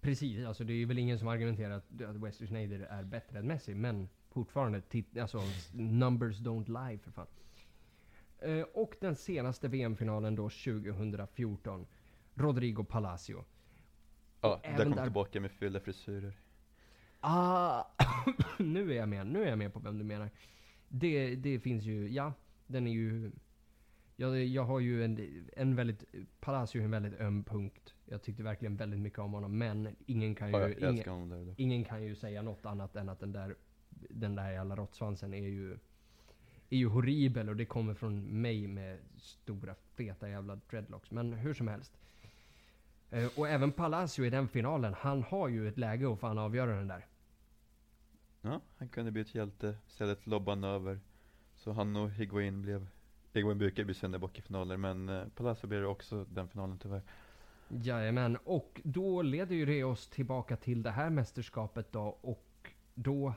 Precis, alltså det är väl ingen som argumenterar att, att Wesley Sneijder är bättre än Messi, men fortfarande, alltså numbers don't lie för fan. Eh, och den senaste VM-finalen då 2014, Rodrigo Palacio. Ja, Och där kom där- tillbaka med fyllda frisyrer. Ah, [COUGHS] nu är jag med, nu är jag med på vem du menar. Det, det finns ju, ja, den är ju... Jag, jag har ju en, en väldigt, Palacio är en väldigt öm punkt. Jag tyckte verkligen väldigt mycket om honom, men ingen kan ju... Ja, jag ingen, där. Ingen kan ju säga något annat än att den där, den där jävla råttsvansen är ju, är ju horribel och det kommer från mig med stora feta jävla dreadlocks. Men hur som helst. Eh, och även Palacio i den finalen, han har ju ett läge att fan avgöra den där. Ja, han kunde bli ett hjälte, istället lobbade han över. Så han och Higuain blev, Higuain brukar bli syndabock i finaler, men eh, Palacio blev det också den finalen tyvärr. Jajamän, och då leder ju det oss tillbaka till det här mästerskapet då och då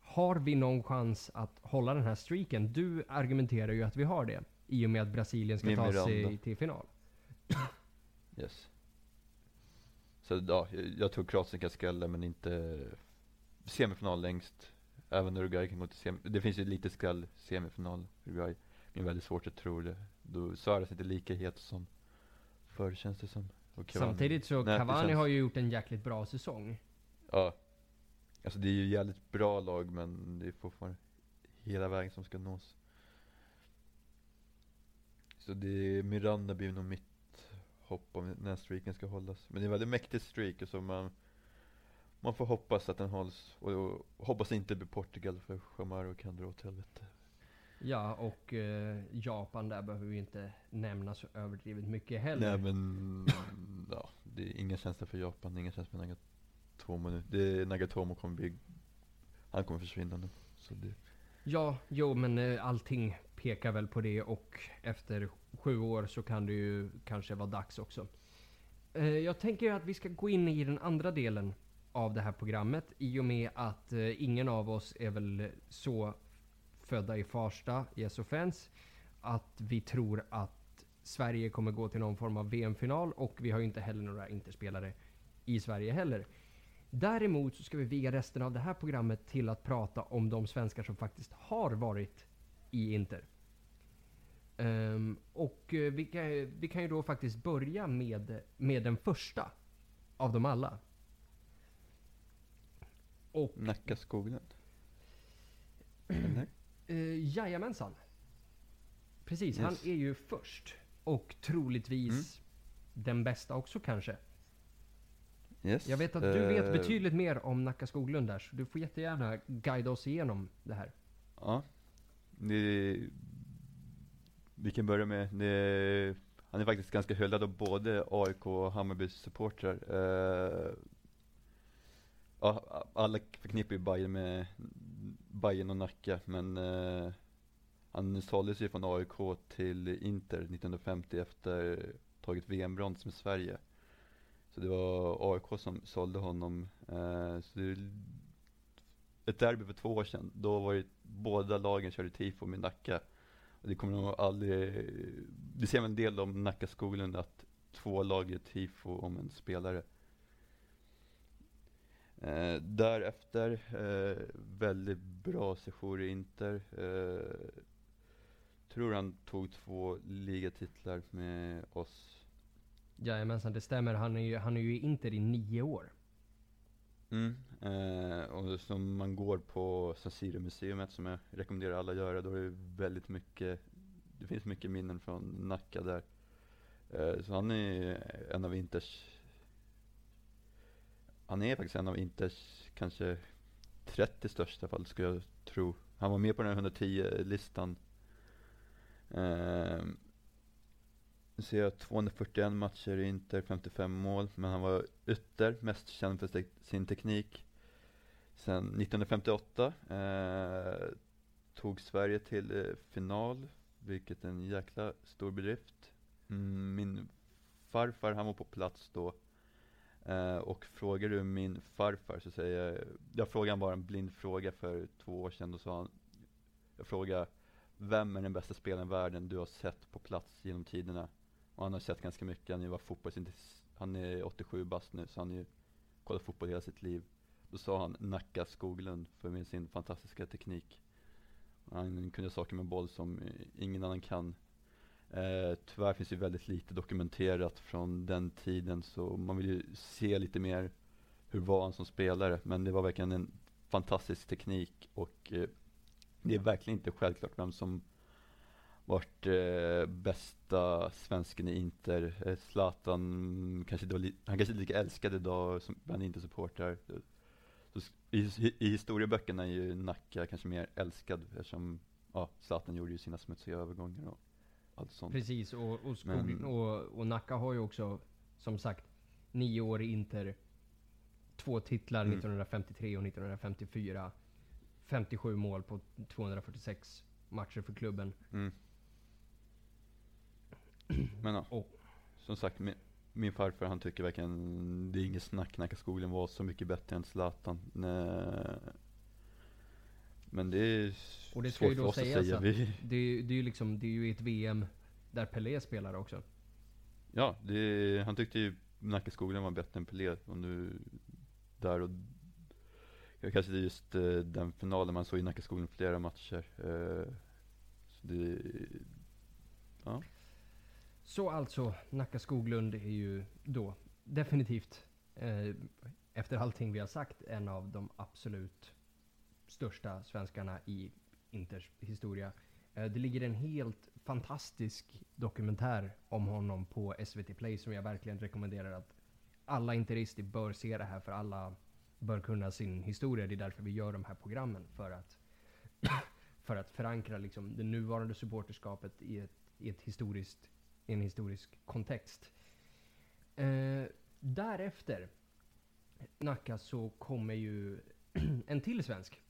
har vi någon chans att hålla den här streaken. Du argumenterar ju att vi har det i och med att Brasilien ska Med ta sig till final. Yes. Så ja, jag- jag tror Kroatien kan skrälla men inte semifinal längst. Även Uruguay kan gå till semi. Det finns ju lite skräll semifinal Uruguay. Men väldigt svårt att tro det. Då Suarez är inte lika het som förr känns det som. Samtidigt så Nej, det Cavani känns- har ju gjort en jäkligt bra säsong. Ja. Alltså det är ju jävligt bra lag men det är fortfarande hela vägen som ska nås. Så det är Miranda blir nog mitt hopp om den här streaken ska hållas. Men det är en väldigt mäktig streak och så man, man får hoppas att den hålls. Och, och hoppas inte det blir Portugal för Chamaro kan dra åt helvete. Ja, och eh, Japan där behöver vi inte nämna så överdrivet mycket heller. Nej men, [LAUGHS] ja, det är ingen känsla för Japan, ingen känsla för Nagatomo nu. Det, Nagatomo kommer bli, han kommer försvinna nu. Så det, Ja, jo men eh, allting pekar väl på det och efter sju år så kan det ju kanske vara dags också. Eh, jag tänker att vi ska gå in i den andra delen av det här programmet i och med att eh, ingen av oss är väl så födda i Farsta, yes offense, att vi tror att Sverige kommer gå till någon form av VM-final och vi har ju inte heller några interspelare i Sverige heller. Däremot så ska vi viga resten av det här programmet till att prata om de svenskar som faktiskt har varit i Inter. Um, och eh, vi kan, vi kan ju då faktiskt börja med, med den första av dem alla. Och Nacka Skoglund? [CLEARS THROAT] Eller? uh, jajamensan. Precis, Yes. han är ju först. Och troligtvis den bästa också kanske. Yes. Jag vet att du vet eh, betydligt mer om Nacka Skoglund där, så du får jättegärna guida oss igenom det här. Ja. Det, vi kan börja med, det, han är faktiskt ganska hyllad av både AIK och Hammarbys supportrar. Eh, ja, alla förknippar ju Bayern med Bayern och Nacka, men eh, han såldes ju från AIK till Inter 1950 efter tagit VM-brons med Sverige. Så det var AIK som sålde honom. Eh, så det, ett derby för två år sedan, då var det båda lagen körde tifo med Nacka. Och det kommer nog aldrig, det ser man en del om Nacka Skoglund att två lag gör tifo om en spelare. Eh, därefter, eh, väldigt bra sejour i Inter. Eh, tror han tog två ligatitlar med oss. Jajamensan, det stämmer. Han är ju, han är ju i Inter i nio år. Mm. Eh, och som man går på San Siro-museet som jag rekommenderar alla att göra, då är det väldigt mycket, det finns mycket minnen från Nacka där. Eh, så han är en av Inters, han är faktiskt en av Inters kanske 30 största fall skulle jag tro. Han var med på den här 110-listan. Eh, nu ser jag 241 matcher i Inter, 55 mål, men han var ytter, mest känd för sin teknik. Sen 1958 eh, tog Sverige till eh, final, vilket är en jäkla stor bedrift. Mm, min farfar, han var på plats då. Eh, och frågar du min farfar så säger jag, jag frågade bara en blind fråga för två år sedan, då sa han, jag frågade vem är den bästa spelaren i världen du har sett på plats genom tiderna? Och han har sett ganska mycket, han var fotbollsintresserad, han är 87 bast nu, så han har ju kollat fotboll hela sitt liv. Då sa han Nacka Skoglund för med sin fantastiska teknik. Han kunde saker med boll som ingen annan kan. Eh, tyvärr finns ju väldigt lite dokumenterat från den tiden, så man vill ju se lite mer hur var han som spelare. Men det var verkligen en fantastisk teknik och eh, det är verkligen inte självklart vem som vart eh, bästa svensken i Inter. Eh, Zlatan, kanske då, han kanske inte lika älskad idag som bland Inter-supportrar. I, I historieböckerna är ju Nacka kanske mer älskad eftersom ja, Zlatan gjorde ju sina smutsiga övergångar och allt sånt. Precis, och, och, skog, Men, och, och Nacka har ju också, som sagt, nio år i Inter. Två titlar mm. 1953 och 1954. 57 mål på 246 matcher för klubben. Mm. Men ja, oh. som sagt, min, min, farfar han tycker verkligen, det är inget snack, Nackaskogen var så mycket bättre än Zlatan. Nej. Men det är och det svårt för oss att säga. Vi... Det, är, det, är ju liksom, det är ju ett VM där Pelé spelar också. Ja, det, han tyckte ju Nackaskogen var bättre än Pelé. Och nu, där och Kanske det är just uh, den finalen man såg i Nackaskogen flera matcher. Uh, så det, ja. Så alltså, Nacka Skoglund är ju då definitivt, eh, efter allting vi har sagt, en av de absolut största svenskarna i Inters historia. Eh, det ligger en helt fantastisk dokumentär om honom på SVT Play som jag verkligen rekommenderar att alla interister bör se det här för alla bör kunna sin historia. Det är därför vi gör de här programmen. För att, [CLEARS THROAT] för att förankra liksom det nuvarande supporterskapet i ett, i ett historiskt i en historisk kontext. Eh, därefter, Nacka, så kommer ju [CLEARS THROAT] en till svensk.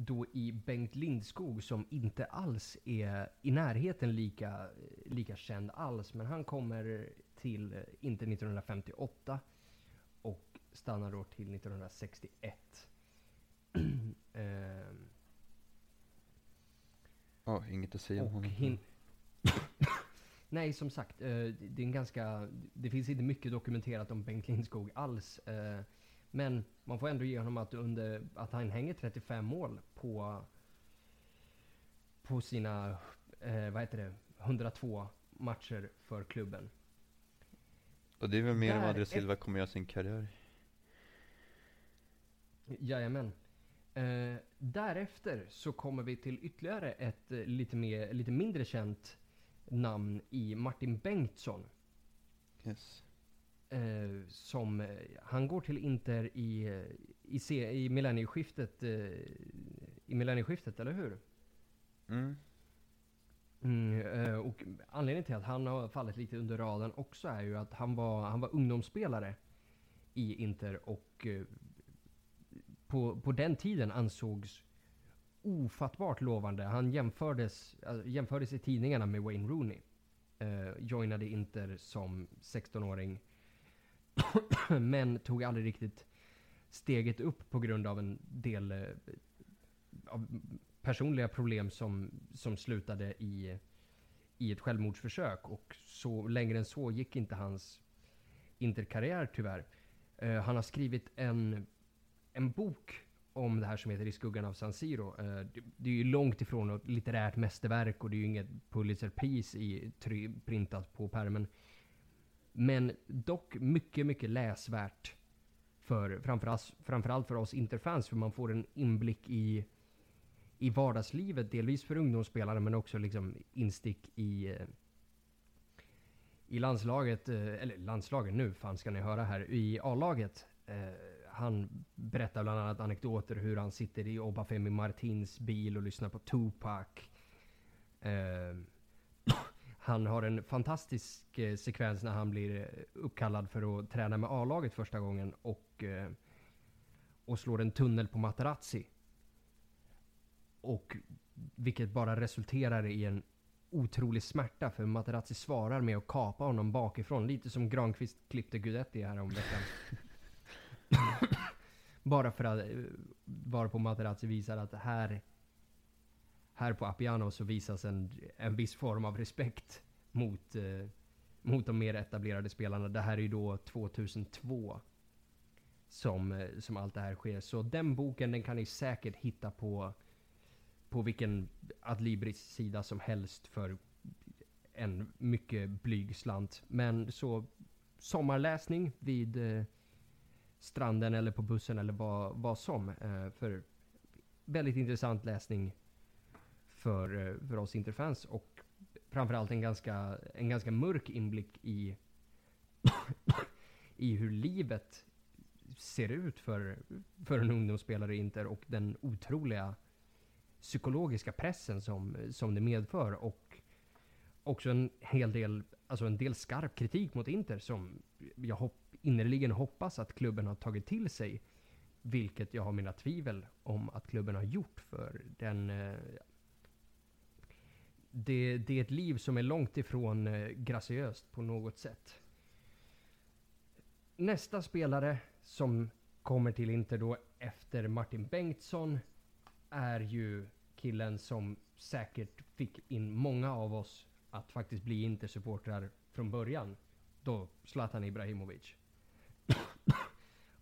Då i Bengt Lindskog som inte alls är i närheten lika, lika känd alls. Men han kommer till, eh, inte 1958 och stannar då till 1961. [CLEARS THROAT] eh, ja, inget att säga om honom. [LAUGHS] Nej, som sagt, eh, det är en ganska... Det finns inte mycket dokumenterat om Bengt Lindskog alls. Men man får ändå ge honom att, under, att han hänger 35 mål på, på sina, eh, vad heter det, 102 matcher för klubben. Och det är väl mer än vad André Silva kommer göra sin karriär? Jajamän. Eh, därefter så kommer vi till ytterligare ett eh, lite, mer, lite mindre känt namn i Martin Bengtsson. Yes. Eh, som, eh, han går till Inter i, eh, i, se, i millennieskiftet, eh, i millennieskiftet, eller hur? Mm. Mm, eh, och anledningen till att han har fallit lite under radarn också är ju att han var, han var ungdomsspelare i Inter och på, på den tiden ansågs ofattbart lovande. Han jämfördes, jämfördes i tidningarna med Wayne Rooney. Joinade Inter som 16-åring. [COUGHS] men tog aldrig riktigt steget upp på grund av en del eh, av personliga problem som, som slutade i, i ett självmordsförsök. Och så längre än så gick inte hans interkarriär tyvärr. Eh, han har skrivit en, en bok om det här som heter I skuggan av San Siro. Eh, det, det, är ju långt ifrån något litterärt mästerverk och det är ju inget Pulitzerpris i, printat på pärmen. Men dock mycket, mycket läsvärt. För framförallt, framförallt för oss interfans, för man får en inblick i, i vardagslivet. Delvis för ungdomsspelare, men också liksom instick i, eh, i landslaget, eh, eller landslaget nu, fan ska ni höra här, i A-laget. Eh, han berättar bland annat anekdoter hur han sitter i Obafemi Martins bil och lyssnar på Tupac. Han har en fantastisk eh, sekvens när han blir eh, uppkallad för att träna med A-laget första gången och, eh, och slår en tunnel på Materazzi. Och vilket bara resulterar i en otrolig smärta för Materazzi svarar med att kapa honom bakifrån. Lite som Granqvist klippte Gudetti här om veckan. [LAUGHS] Bara för att eh, vara på Materazzi visar att här, här på Appiano så visas en, en viss form av respekt mot, eh, mot de mer etablerade spelarna. Det här är ju då 2002 som, eh, som allt det här sker. Så den boken den kan ni säkert hitta på, på vilken Adlibris sida som helst för en mycket blyg slant. Men så sommarläsning vid eh, stranden eller på bussen eller vad, vad som. Eh, för väldigt intressant läsning för, eh, för oss Interfans och framförallt en ganska, en ganska mörk inblick i, [COUGHS] i hur livet ser ut för, för en ungdomsspelare i Inter och den otroliga psykologiska pressen som, som det medför. Och också en hel del, alltså en del skarp kritik mot Inter som jag hopp, innerligen hoppas att klubben har tagit till sig. Vilket jag har mina tvivel om att klubben har gjort för den... Eh, det, det, är ett liv som är långt ifrån eh, graciöst på något sätt. Nästa spelare som kommer till Inter då efter Martin Bengtsson är ju killen som säkert fick in många av oss att faktiskt bli Inter-supportrar från början. Då Zlatan Ibrahimovic.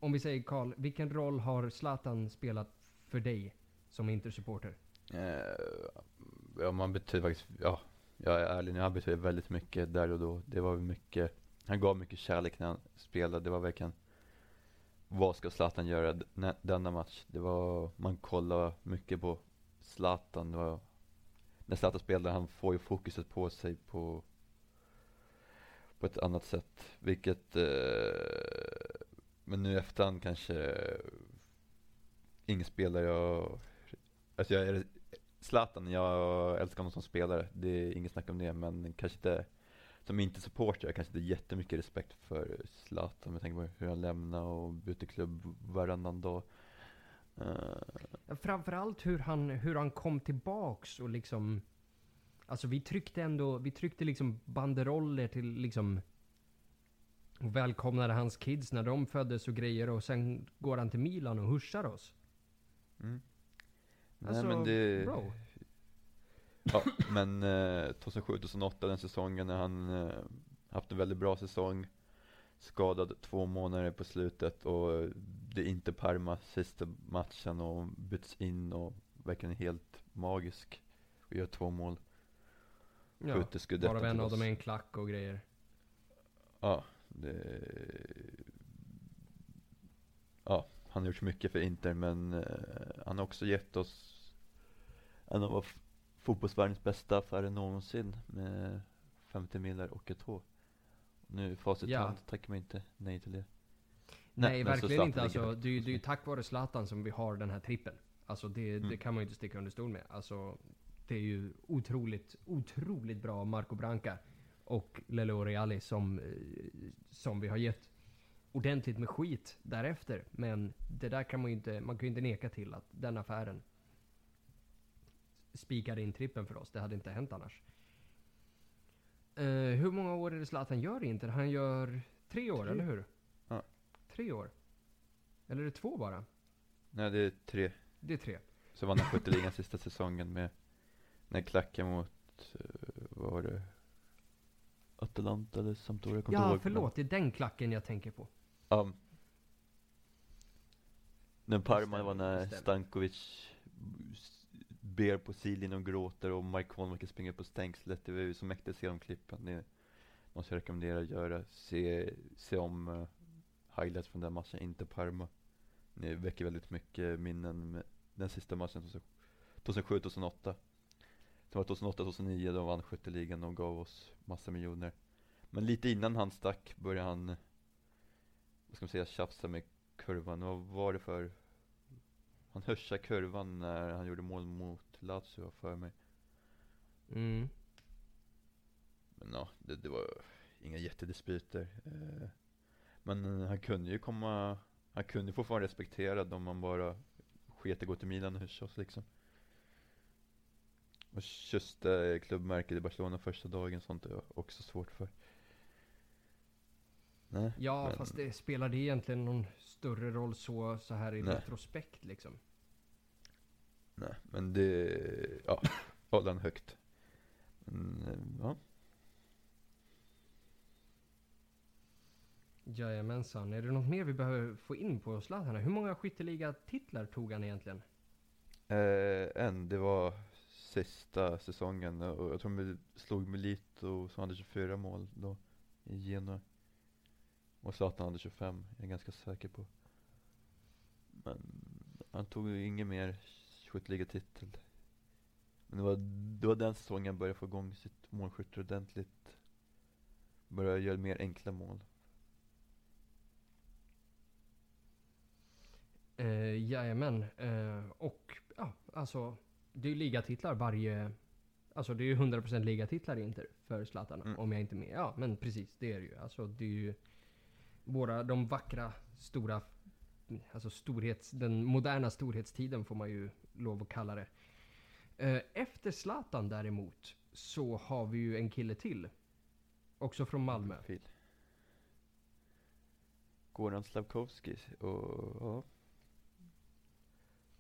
Om vi säger Karl, vilken roll har Zlatan spelat för dig som Inter-supporter? Eh, ja, man betyder faktiskt, ja, jag är ärlig nu, han betyder väldigt mycket där och då. Det var mycket, han gav mycket kärlek när han spelade. Det var verkligen, vad ska Zlatan göra denna match? Det var, man kollade mycket på Zlatan. Det var, när Zlatan spelade, han får ju fokuset på sig på, på ett annat sätt. Vilket eh, men nu i efterhand kanske ingen spelare jag... Alltså jag Zlatan, jag älskar honom som spelare. Det är inget snack om det. Men kanske inte, som inte supporter, kanske inte jättemycket respekt för Zlatan. Med tanke på hur han lämnar och byter klubb varannan dag. Uh. Framförallt hur han, hur han kom tillbaks och liksom... Alltså vi tryckte ändå, vi tryckte liksom banderoller till liksom och välkomnade hans kids när de föddes och grejer och sen går han till Milan och huschar oss. Mm. Nej alltså, men det... Bro. Ja, men eh, 2007-2008 den säsongen när han eh, haft en väldigt bra säsong. Skadad två månader på slutet och det är inte Parma sista matchen och byts in och verkligen helt magisk. Och gör två mål. Ja, Varav en av dem är en klack och grejer. Ja, det, ja, han har gjort mycket för Inter men uh, han har också gett oss en av fotbollsvärldens bästa affärer någonsin med 50 miljoner och ett H. Nu facit ja. hand tackar man inte nej till det. Nej, nej verkligen inte. Alltså, det, är, det är ju tack vare Zlatan som vi har den här trippen. Alltså det, mm. det kan man ju inte sticka under stol med. Alltså, det är ju otroligt, otroligt bra Marco Branca och Lelo Reali som, eh, som vi har gett ordentligt med skit därefter. Men det där kan man ju inte, man kan ju inte neka till att den affären spikade in trippen för oss. Det hade inte hänt annars. Uh, hur många år är det Zlatan gör inte? Han gör tre år, tre. eller hur? Ja. Tre år? Eller är det två bara? Nej, det är tre. Det är tre. Så vann han skytteligan [LAUGHS] sista säsongen med, när klacken mot, eh, vad var det? Atalanta eller Sampdoria? Jag kommer Ja, ihåg, men- förlåt. Det är den klacken jag tänker på. Ja. När Parma var när. Stankovic ber på sidlinjen och gråter och Mike Holmberg springer på stängslet. Det var ju så mäktigt att se de klippen. Det måste jag rekommendera att göra. Se, se om uh, highlights från den matchen, inte Parma. Det väcker väldigt mycket minnen med den sista matchen 2007-2008. Det var 2008-2009 de vann skytteligan och gav oss massa miljoner. Men lite innan han stack började han vad ska man säga, tjafsa med kurvan. Vad var det för... Han hörsade kurvan när han gjorde mål mot Lazio för mig. Mm. Men ja, det, det var inga jättedispyter. Eh, men han kunde ju komma, han kunde få vara respekterad om man bara sket i gå till Milan och hyrsa oss liksom. Och kysste klubbmärket i Barcelona första dagen, sånt är jag också svårt för. Nej, Ja, men- fast det spelar det egentligen någon större roll så, så här i Nej. retrospekt liksom? Nej, men det, ja, [LAUGHS] håller han högt. Men, eh, ja. Jajamensan. Är det något mer vi behöver få in på Zlatan? Hur många skytteliga-titlar tog han egentligen? Eh, en, det var sista säsongen och jag tror de slog Milito som hade 24 mål då i Genoa. Och Zlatan hade 25, jag är ganska säker på. Men han tog ju ingen mer skytteligatitel. Men det var, det var den säsongen han började få igång sitt målskytte ordentligt. Började göra mer enkla mål. Eh, jajamän. Eh, och ja, alltså det är ju ligatitlar varje... Alltså det är ju 100% ligatitlar i Inter för Zlatan. Mm. Om jag inte med. Ja men precis, det är det ju. Alltså det är ju våra, de vackra, stora... Alltså storhets, den moderna storhetstiden får man ju lov att kalla det. Eh, efter Zlatan däremot så har vi ju en kille till. Också från Malmö. Goran Slavkovski och ja.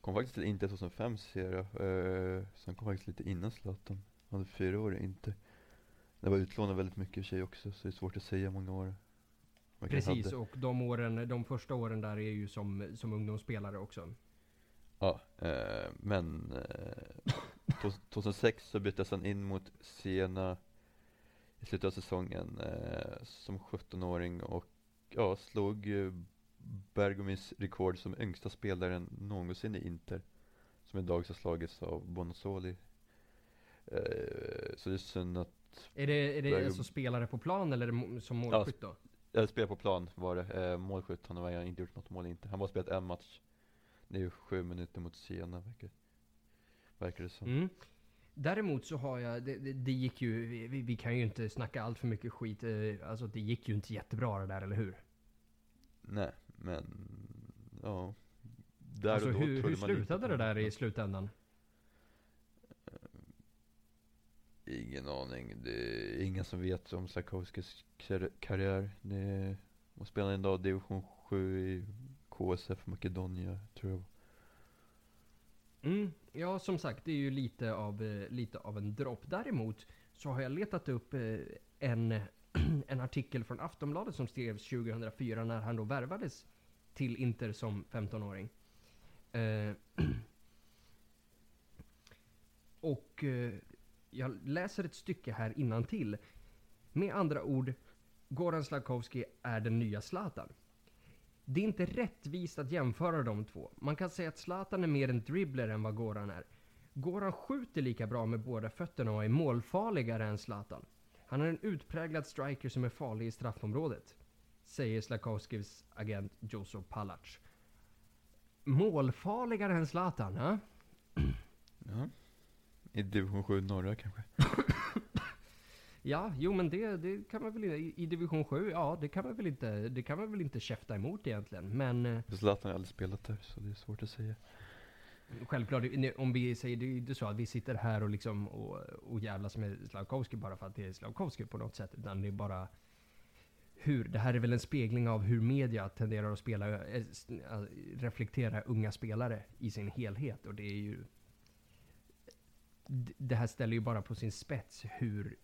Kom faktiskt till Inter 2005 ser jag. Eh, sen kom faktiskt lite innan Zlatan. Han hade fyra år i Inter. Det var utlånad väldigt mycket i och för sig också så det är svårt att säga hur många år man Precis, hade. och de, åren, de första åren där är ju som, som ungdomsspelare också. Ja, eh, men eh, 2006 [LAUGHS] så byttes han in mot Siena i slutet av säsongen eh, som 17-åring och ja, slog Bergomis rekord som yngsta spelaren någonsin i Inter. Som idag har slagits av Bonazzoli. Eh, så det är synd att, Är det, är det Bergum- alltså spelare på plan eller som målskytt då? Jag spelade på plan var det, eh, målskytt, han har inte gjort något mål i Inter. Han har bara spelat en match. Det är ju sju minuter mot Siena verkar, verkar det som. Mm. Däremot så har jag, det, det, det gick ju, vi, vi kan ju inte snacka allt för mycket skit. eh, Alltså det gick ju inte jättebra det där, eller hur? Nej, men ja. Där alltså och då hur, hur slutade det där i slutändan? Ingen aning. Det är ingen som vet om Slavkovskis kar- karriär. Det man spelar en dag division 7 i KSF Makedonia, tror jag. Mm, ja, som sagt, det är ju lite av, eh, lite av en dropp. Däremot så har jag letat upp eh, en, [CLEARS THROAT] en artikel från Aftonbladet som skrevs 2004 när han då värvades till Inter som 15-åring. Eh, [CLEARS THROAT] och eh, jag läser ett stycke här innan till. Med andra ord, Goran Slavkovski är den nya Zlatan. Det är inte rättvist att jämföra de två. Man kan säga att Zlatan är mer en dribbler än vad Goran är. Goran skjuter lika bra med båda fötterna och är målfarligare än Zlatan. Han är en utpräglad striker som är farlig i straffområdet. Säger Slakowskis agent Joso Palac. Målfarligare än Zlatan, ja? Ja. I division 7 norra kanske. [COUGHS] Ja, jo men det, det kan man väl i, i division 7, ja det kan man väl inte, det kan man väl inte käfta emot egentligen. Men eh, Zlatan har aldrig spelat där, så det är svårt att säga. Självklart, om vi säger, det är inte så att vi sitter här och liksom och, och jävlas med Slavkovski bara för att det är Slavkovski på något sätt. Utan det är bara hur, det här är väl en spegling av hur media tenderar att spela, eh, äh, reflektera unga spelare i sin helhet. Och det är ju... Det här ställer ju bara på sin spets hur,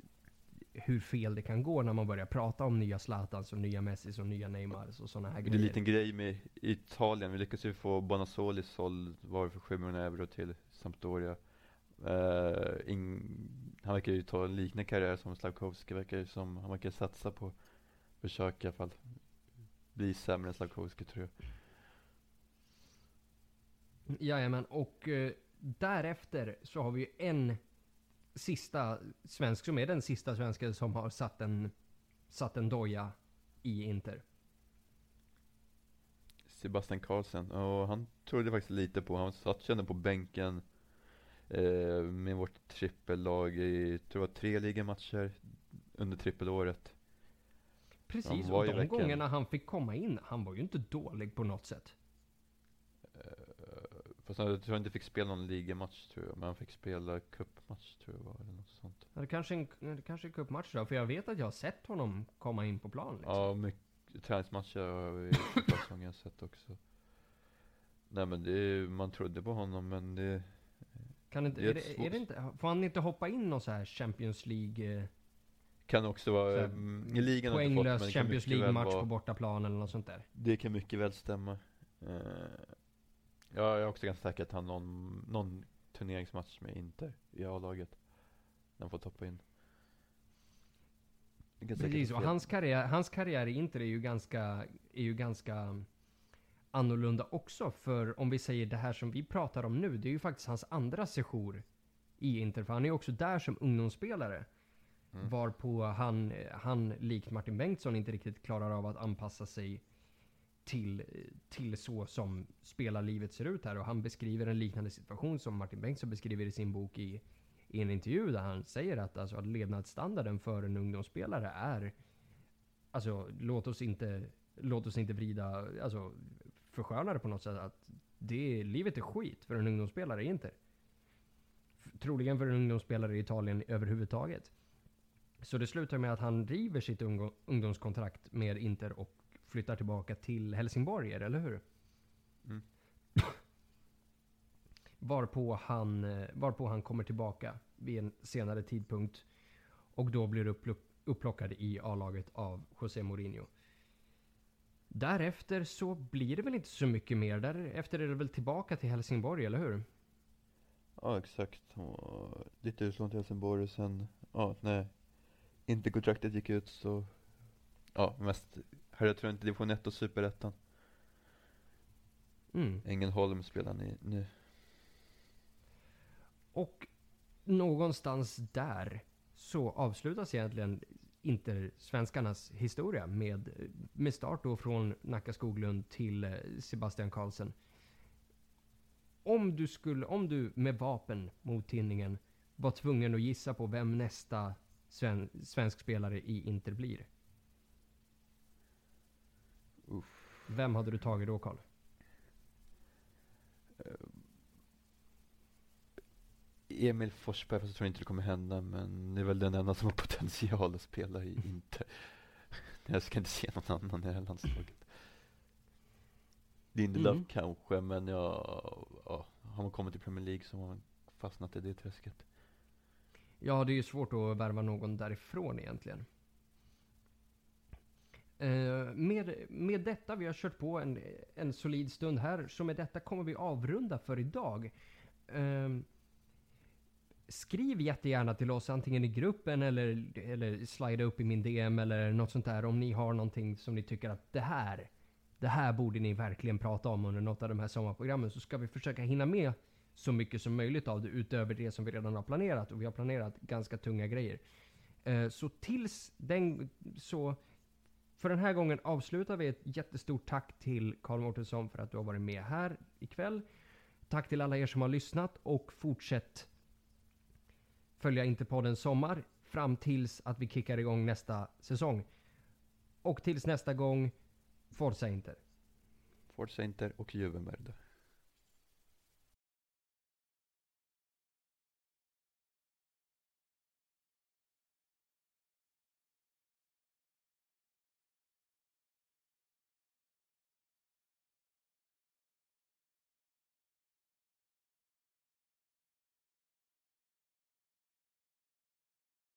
hur fel det kan gå när man börjar prata om nya Zlatans och nya Messis och nya Neymars och sådana här Det är grejer. en liten grej med Italien, vi lyckades ju få Bonazzoli såld, var för 7 miljoner euro till Sampdoria. Eh, ing, han verkar ju ta en liknande karriär som Slavkovski, verkar ju som, han verkar satsa på, försöka i alla fall, bli sämre än Slavkovski tror jag. Jajamän, och eh, därefter så har vi ju en sista svensk som är den sista svensken som har satt en, satt en doja i Inter. Sebastian Karlsson, och han trodde faktiskt lite på, han satt kände på bänken eh, med vårt trippellag i, tror jag tre ligamatcher under trippelåret. Precis, och de gångerna han fick komma in, han var ju inte dålig på något sätt. Fast han, jag tror inte fick spela någon ligamatch tror jag, men han fick spela cupmatch tror jag var, eller något sånt. Ja, Det kanske är en, det kanske är cupmatch då, för jag vet att jag har sett honom komma in på plan. Liksom. Ja, mycket träningsmatcher har vi i [LAUGHS] försäsongen sett också. Nej men det, man trodde på honom men det, Kan inte, det är är, det, är det inte, får han inte hoppa in någon så här Champions League, eh, kan också så vara, här, mm, i ligan jag fått, poänglös kan Champions League-match på bortaplan eller något sånt där? Det kan mycket väl stämma. Ja, jag är också ganska säker att han någon, någon turneringsmatch med Inter i A-laget. När han får toppa in. Precis, och hans karriär, hans karriär i Inter är ju ganska, är ju ganska annorlunda också. För om vi säger det här som vi pratar om nu, det är ju faktiskt hans andra sejour i Inter. För han är ju också där som ungdomsspelare. Mm. Varpå han, han, likt Martin Bengtsson, inte riktigt klarar av att anpassa sig till, till så som spelarlivet ser ut här. Och han beskriver en liknande situation som Martin Bengtsson beskriver i sin bok i, i en intervju där han säger att, alltså, att levnadsstandarden för en ungdomsspelare är Alltså låt oss inte, låt oss inte vrida, alltså försköna det på något sätt. Att det, livet är skit för en ungdomsspelare, inte. Inter. Troligen för en ungdomsspelare i Italien överhuvudtaget. Så det slutar med att han river sitt ungdomskontrakt med Inter och flyttar tillbaka till Helsingborg, eller hur? Mm. [SNIFFS] Varpå han, eh, varpå han kommer tillbaka vid en senare tidpunkt och då blir upplock, upplockad i A-laget av José Mourinho. Därefter så blir det väl inte så mycket mer. Därefter är det väl tillbaka till Helsingborg, eller hur? Ja exakt. Lite utlånad till Helsingborg och sen, ja nej. Inte kontraktet gick ut så, ja mest, här jag tror inte division 1 och superettan. Mm. Ängelholm spelar ni nu. Och någonstans där så avslutas egentligen inte svenskarnas historia med, med start då från Nacka Skoglund till eh, Sebastian Karlsson. Om du, skulle, om du med vapen mot tinningen var tvungen att gissa på vem nästa sven, svensk spelare i Inter blir. Uff. Vem hade du tagit då Karl? Emil Forsberg, fast jag tror inte det kommer hända, men det är väl den enda som har [LAUGHS] potential att spela i Inter. [LAUGHS] Jag ska inte se någon annan i det här landslaget. Lindelöf Mm. kanske, men jag, ja, har man kommit till Premier League så har man fastnat i det träsket. Ja, det är ju svårt att värva någon därifrån egentligen. Eh, med, med detta, vi har kört på en, en solid stund här, så med detta kommer vi avrunda för idag. Eh, skriv jättegärna till oss, antingen i gruppen eller, eller slida upp i min DM eller något sånt där, om ni har någonting som ni tycker att det här, det här borde ni verkligen prata om under något av de här sommarprogrammen, så ska vi försöka hinna med så mycket som möjligt av det utöver det som vi redan har planerat. Och vi har planerat ganska tunga grejer. Eh, så tills den... Så för den här gången avslutar vi ett jättestort tack till Karl Mårtensson för att du har varit med här ikväll. Tack till alla er som har lyssnat och fortsätt följa Interpodden Sommar fram tills att vi kickar igång nästa säsong. Och tills nästa gång, Forza Inter. Forza Inter och Juvenverde.